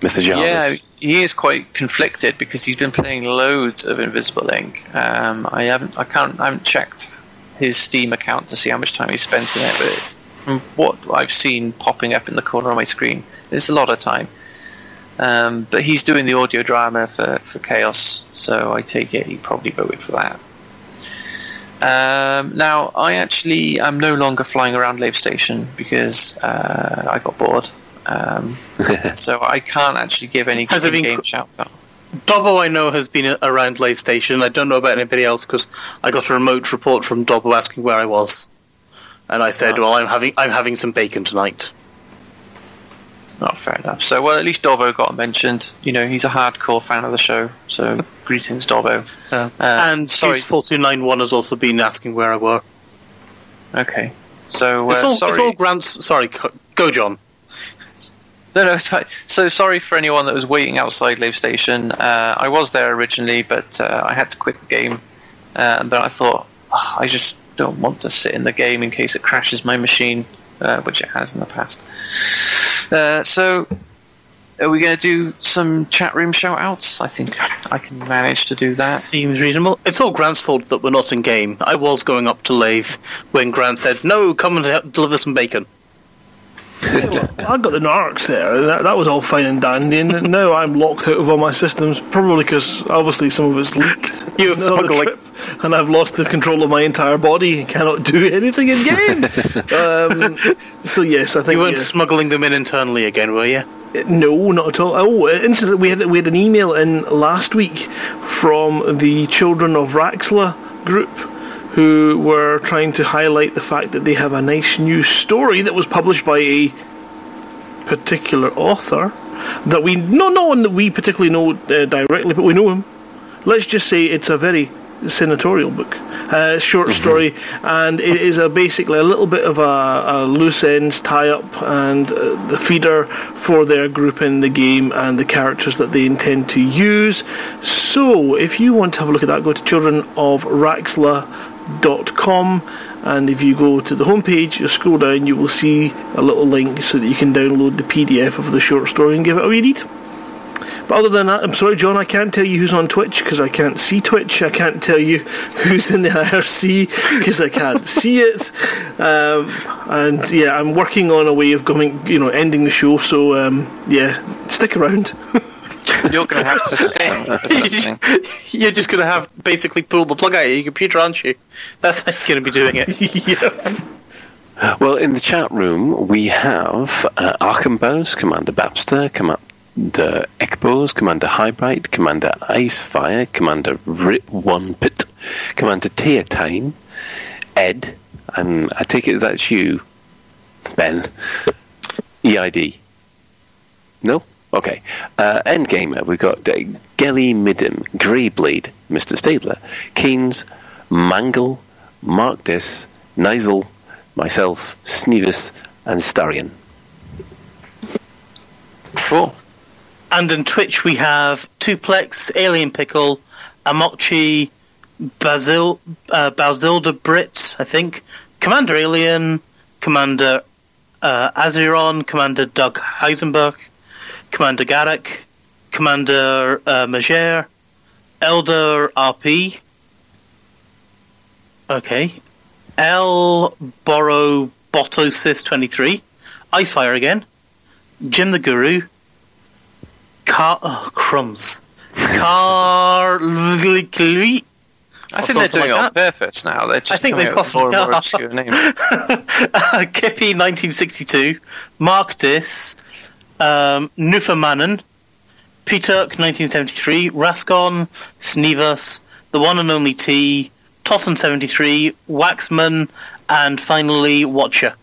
Mr. Jarvis. yeah, he is quite conflicted because he's been playing loads of Invisible Inc. Um, I haven't, I can't, I haven't checked his Steam account to see how much time he spent in it, but from what I've seen popping up in the corner of my screen, it's a lot of time. Um, but he's doing the audio drama for, for Chaos, so I take it he probably voted for that. Um, now, I actually am no longer flying around Lave Station because uh, I got bored. Um, so I can't actually give any Has it been game cr- shouts out. Dobbo, I know, has been around Lave Station. I don't know about anybody else because I got a remote report from Dobbo asking where I was, and I said, Oh. "Well, I'm having I'm having some bacon tonight." Not fair enough. So, well, at least Dobbo got mentioned. You know, he's a hardcore fan of the show. So, greetings, Dobbo. Uh, Uh, and sorry. Four two nine one has also been asking where I were. Okay. So, It's uh, all, sorry. it's all Grant's. Sorry, go, John. No, no. So sorry for anyone that was waiting outside Lave Station. Uh, I was there originally, but uh, I had to quit the game. Uh, and then I thought, "Ah, I just don't want to sit in the game in case it crashes my machine, uh, which it has in the past. Uh, so, are we going to do some chat room shout outs? I think I can manage to do that. Seems reasonable. It's all Grant's fault that we're not in game. I was going up to Lave when Grant said, "No, come and deliver some bacon." I got the narcs there. That, that was all fine and dandy. And now I'm locked out of all my systems, probably because obviously some of it's leaked. The trip, and I've lost the control of my entire body and cannot do anything in game. um, so yes, I think You weren't yeah. smuggling them in internally again, were you? No, not at all. Oh, incidentally, we had we had an email in last week from the Children of Raxxla group, who were trying to highlight the fact that they have a nice new story that was published by a particular author that we no no one that we particularly know uh, directly, but we know him. Let's just say it's a very senatorial book, uh, short story, and it is a basically a little bit of a, a loose ends tie up and uh, the feeder for their group in the game and the characters that they intend to use. So, if you want to have a look at that, go to childrenofraxxla.com and if you go to the homepage, you scroll down, you will see a little link so that you can download the PDF of the short story and give it a read. But other than that, I'm sorry, John, I can't tell you who's on Twitch because I can't see Twitch. I can't tell you who's in the IRC because I can't see it. Um, and yeah, I'm working on a way of going, you know, ending the show. So um, yeah, stick around. You're going to have to sing for something. You're just going to have basically pull the plug out of your computer, aren't you? That's how you're going to be doing it. yeah. Well, in the chat room, we have uh, Archambaus, Commander Babster, Commander Ekbos, Commander Highbright, Commander Icefire, Commander Rip One Pit, Commander Teatine, Ed, and I take it that's you, Ben. EID. No? Okay. Uh, Endgamer, we've got uh, Gelly Midden, Mr. Stabler, Keynes, Mangle, Mark Dis, Nigel, myself, Sneevis, and Starion. Cool. And in Twitch we have Tuplex, Alien Pickle, Amokchi, Basil, uh, Basilda Brit, I think, Commander Alien, Commander uh, Aziron, Commander Doug Heisenberg, Commander Garrick, Commander uh, Elder RP. Okay. L Borrow Botosis 23. Icefire again. Jim the Guru. Car. Oh, crumbs. Car. I Or think they're doing it on like purpose now. They're just I think they with more and more possibly obscure names. Kippy 1962, Mark Dis, um, Newfoundland, Peterk 1973, Rascon, Snevus, The One and Only T, Tossin 73, Waxman, and finally Watcher.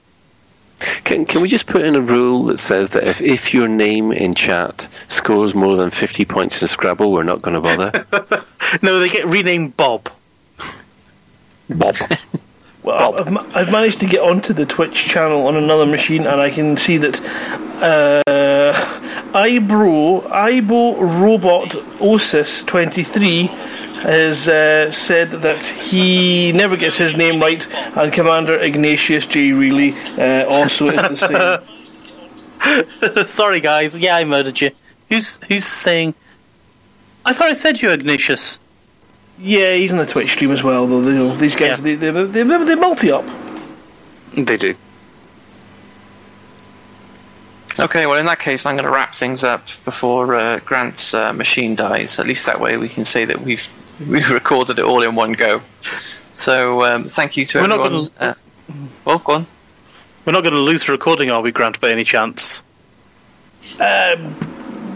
Can, can we just put in a rule that says that if, if your name in chat scores more than 50 points in Scrabble, we're not going to bother? No, they get renamed Bob. Bob. Well, I've, ma- I've managed to get onto the Twitch channel on another machine, and I can see that uh, Ibro Ibo Robot Osis twenty three has uh, said that he never gets his name right, and Commander Ignatius J. Reilly uh, also is the same. Sorry, guys. Yeah, I murdered you. Who's who's saying? I thought I said you, Ignatius. Yeah, he's on the Twitch stream as well, though. You know, these guys, Yeah. they, they, they, they, they multi up. They do. Okay, well, in that case, I'm going to wrap things up before uh, Grant's uh, machine dies. At least that way we can say that we've we've recorded it all in one go. So, um, thank you to We're not everyone. gonna- Uh, well, go on. We're not going to lose the recording, are we, Grant, by any chance? Um,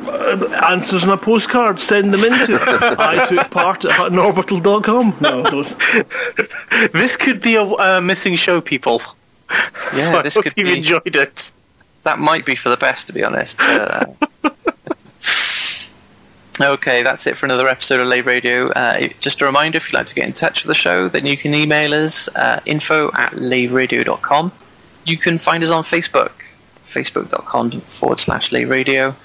answers on a postcard, send them into. I took part at norbital.com. No, don't. This could be a uh, missing show, people. Yeah, So I this hope could you've be. enjoyed it. That might be for the best, to be honest. Uh, okay, that's it for another episode of Lave Radio. Uh, just a reminder, if you'd like to get in touch with the show, then you can email us uh, info at laveradio.com. You can find us on Facebook, facebook.com forward slash Lave Radio.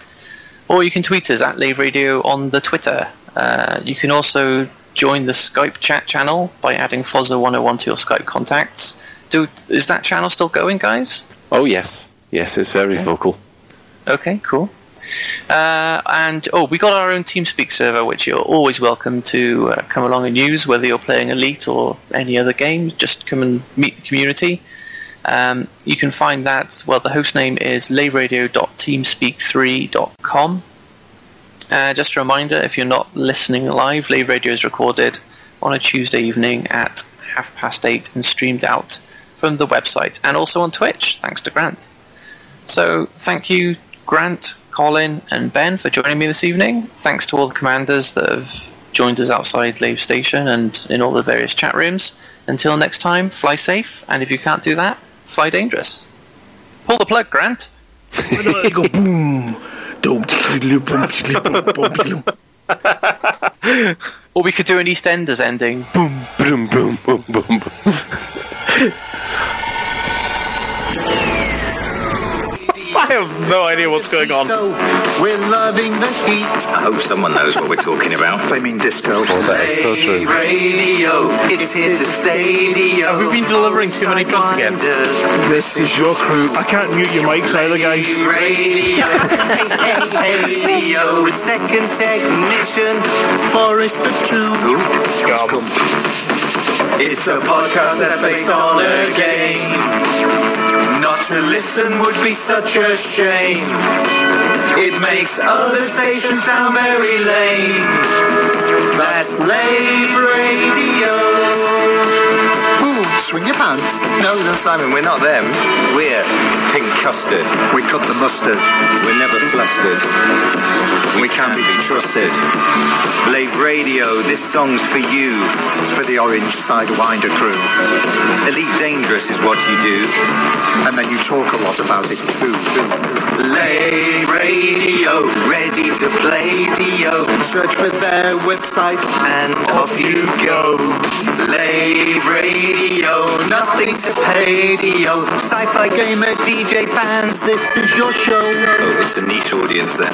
Or you can tweet us at Lave Radio on the Twitter. Uh, you can also join the Skype chat channel by adding Fozza101 to your Skype contacts. Do, is that channel still going, guys? oh, yes. Yes, it's very vocal. Okay, cool. Uh, and oh, we got our own TeamSpeak server, which you're always welcome to uh, come along and use, whether you're playing Elite or any other game. Just come and meet the community. Um, you can find that. Well, the host name is laveradio.teamspeak3.com. Uh, just a reminder, if you're not listening live, Lave Radio is recorded on a Tuesday evening at half past eight and streamed out from the website and also on Twitch, thanks to Grant. So thank you, Grant, Colin, and Ben for joining me this evening. Thanks to all the commanders that have joined us outside Lave Station and in all the various chat rooms. Until next time, fly safe, and if you can't do that, fly dangerous. Pull the plug, Grant. I know, they go boom. Dum, tickly, boom, tickly, boom, boom, boom. Or we could do an EastEnders ending. Boom, boom, boom, boom, boom, I have no idea what's going on. We're loving the heat. I hope someone knows what we're talking about. They mean disco. Oh, that is so true. Radio, it's here to stay. Have we been delivering too many drugs again? This is your crew. I can't mute your mics either, guys. Radio, radio, with second technician, Forrester Two. It's a podcast that's based on a game. Not to listen would be such a shame. It makes other stations sound very lame. That's Lave Radio. Ooh, swing your pants. No, no, Simon, we're not them. We're pink custard. We cut the mustard. We're never flustered. We can't be trusted. Lave Radio, this song's for you. For the Orange Sidewinder crew. Elite Dangerous is what you do. And then you talk a lot about it too. Lave Radio, ready to Play-Doh. Search for their website and off you go. Lave Radio, nothing to pay yo. Sci-fi gamer, DJ fans, this is your show. Oh, it's a niche audience then.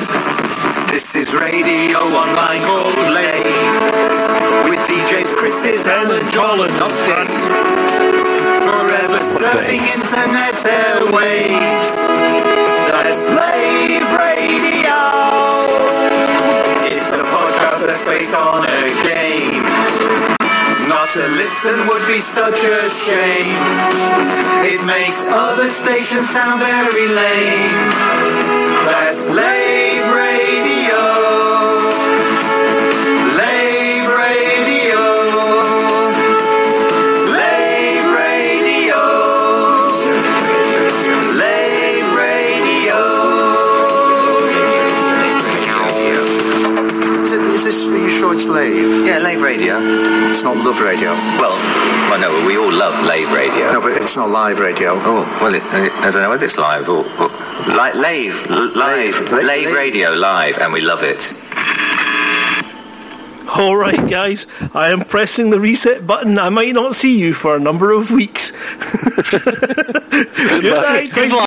This is radio online called Lave. With DJs Chris's, and not Dave. Forever surfing internet airwaves. That's Slave Radio. It's a podcast that's based on a game. Not to listen would be such a shame. It makes other stations sound very lame. That's Slave Lave? Yeah, Lave Radio. It's not Love Radio. Well, well, no, we all love Lave Radio. No, but it's not live radio. Oh, well, it, I don't know whether it's live or... or li- Lave, l- live, Lave, Lave Lave. Radio live, and we love it. All right, guys, I am pressing the reset button. I might not see you for a number of weeks. Good night. Good luck.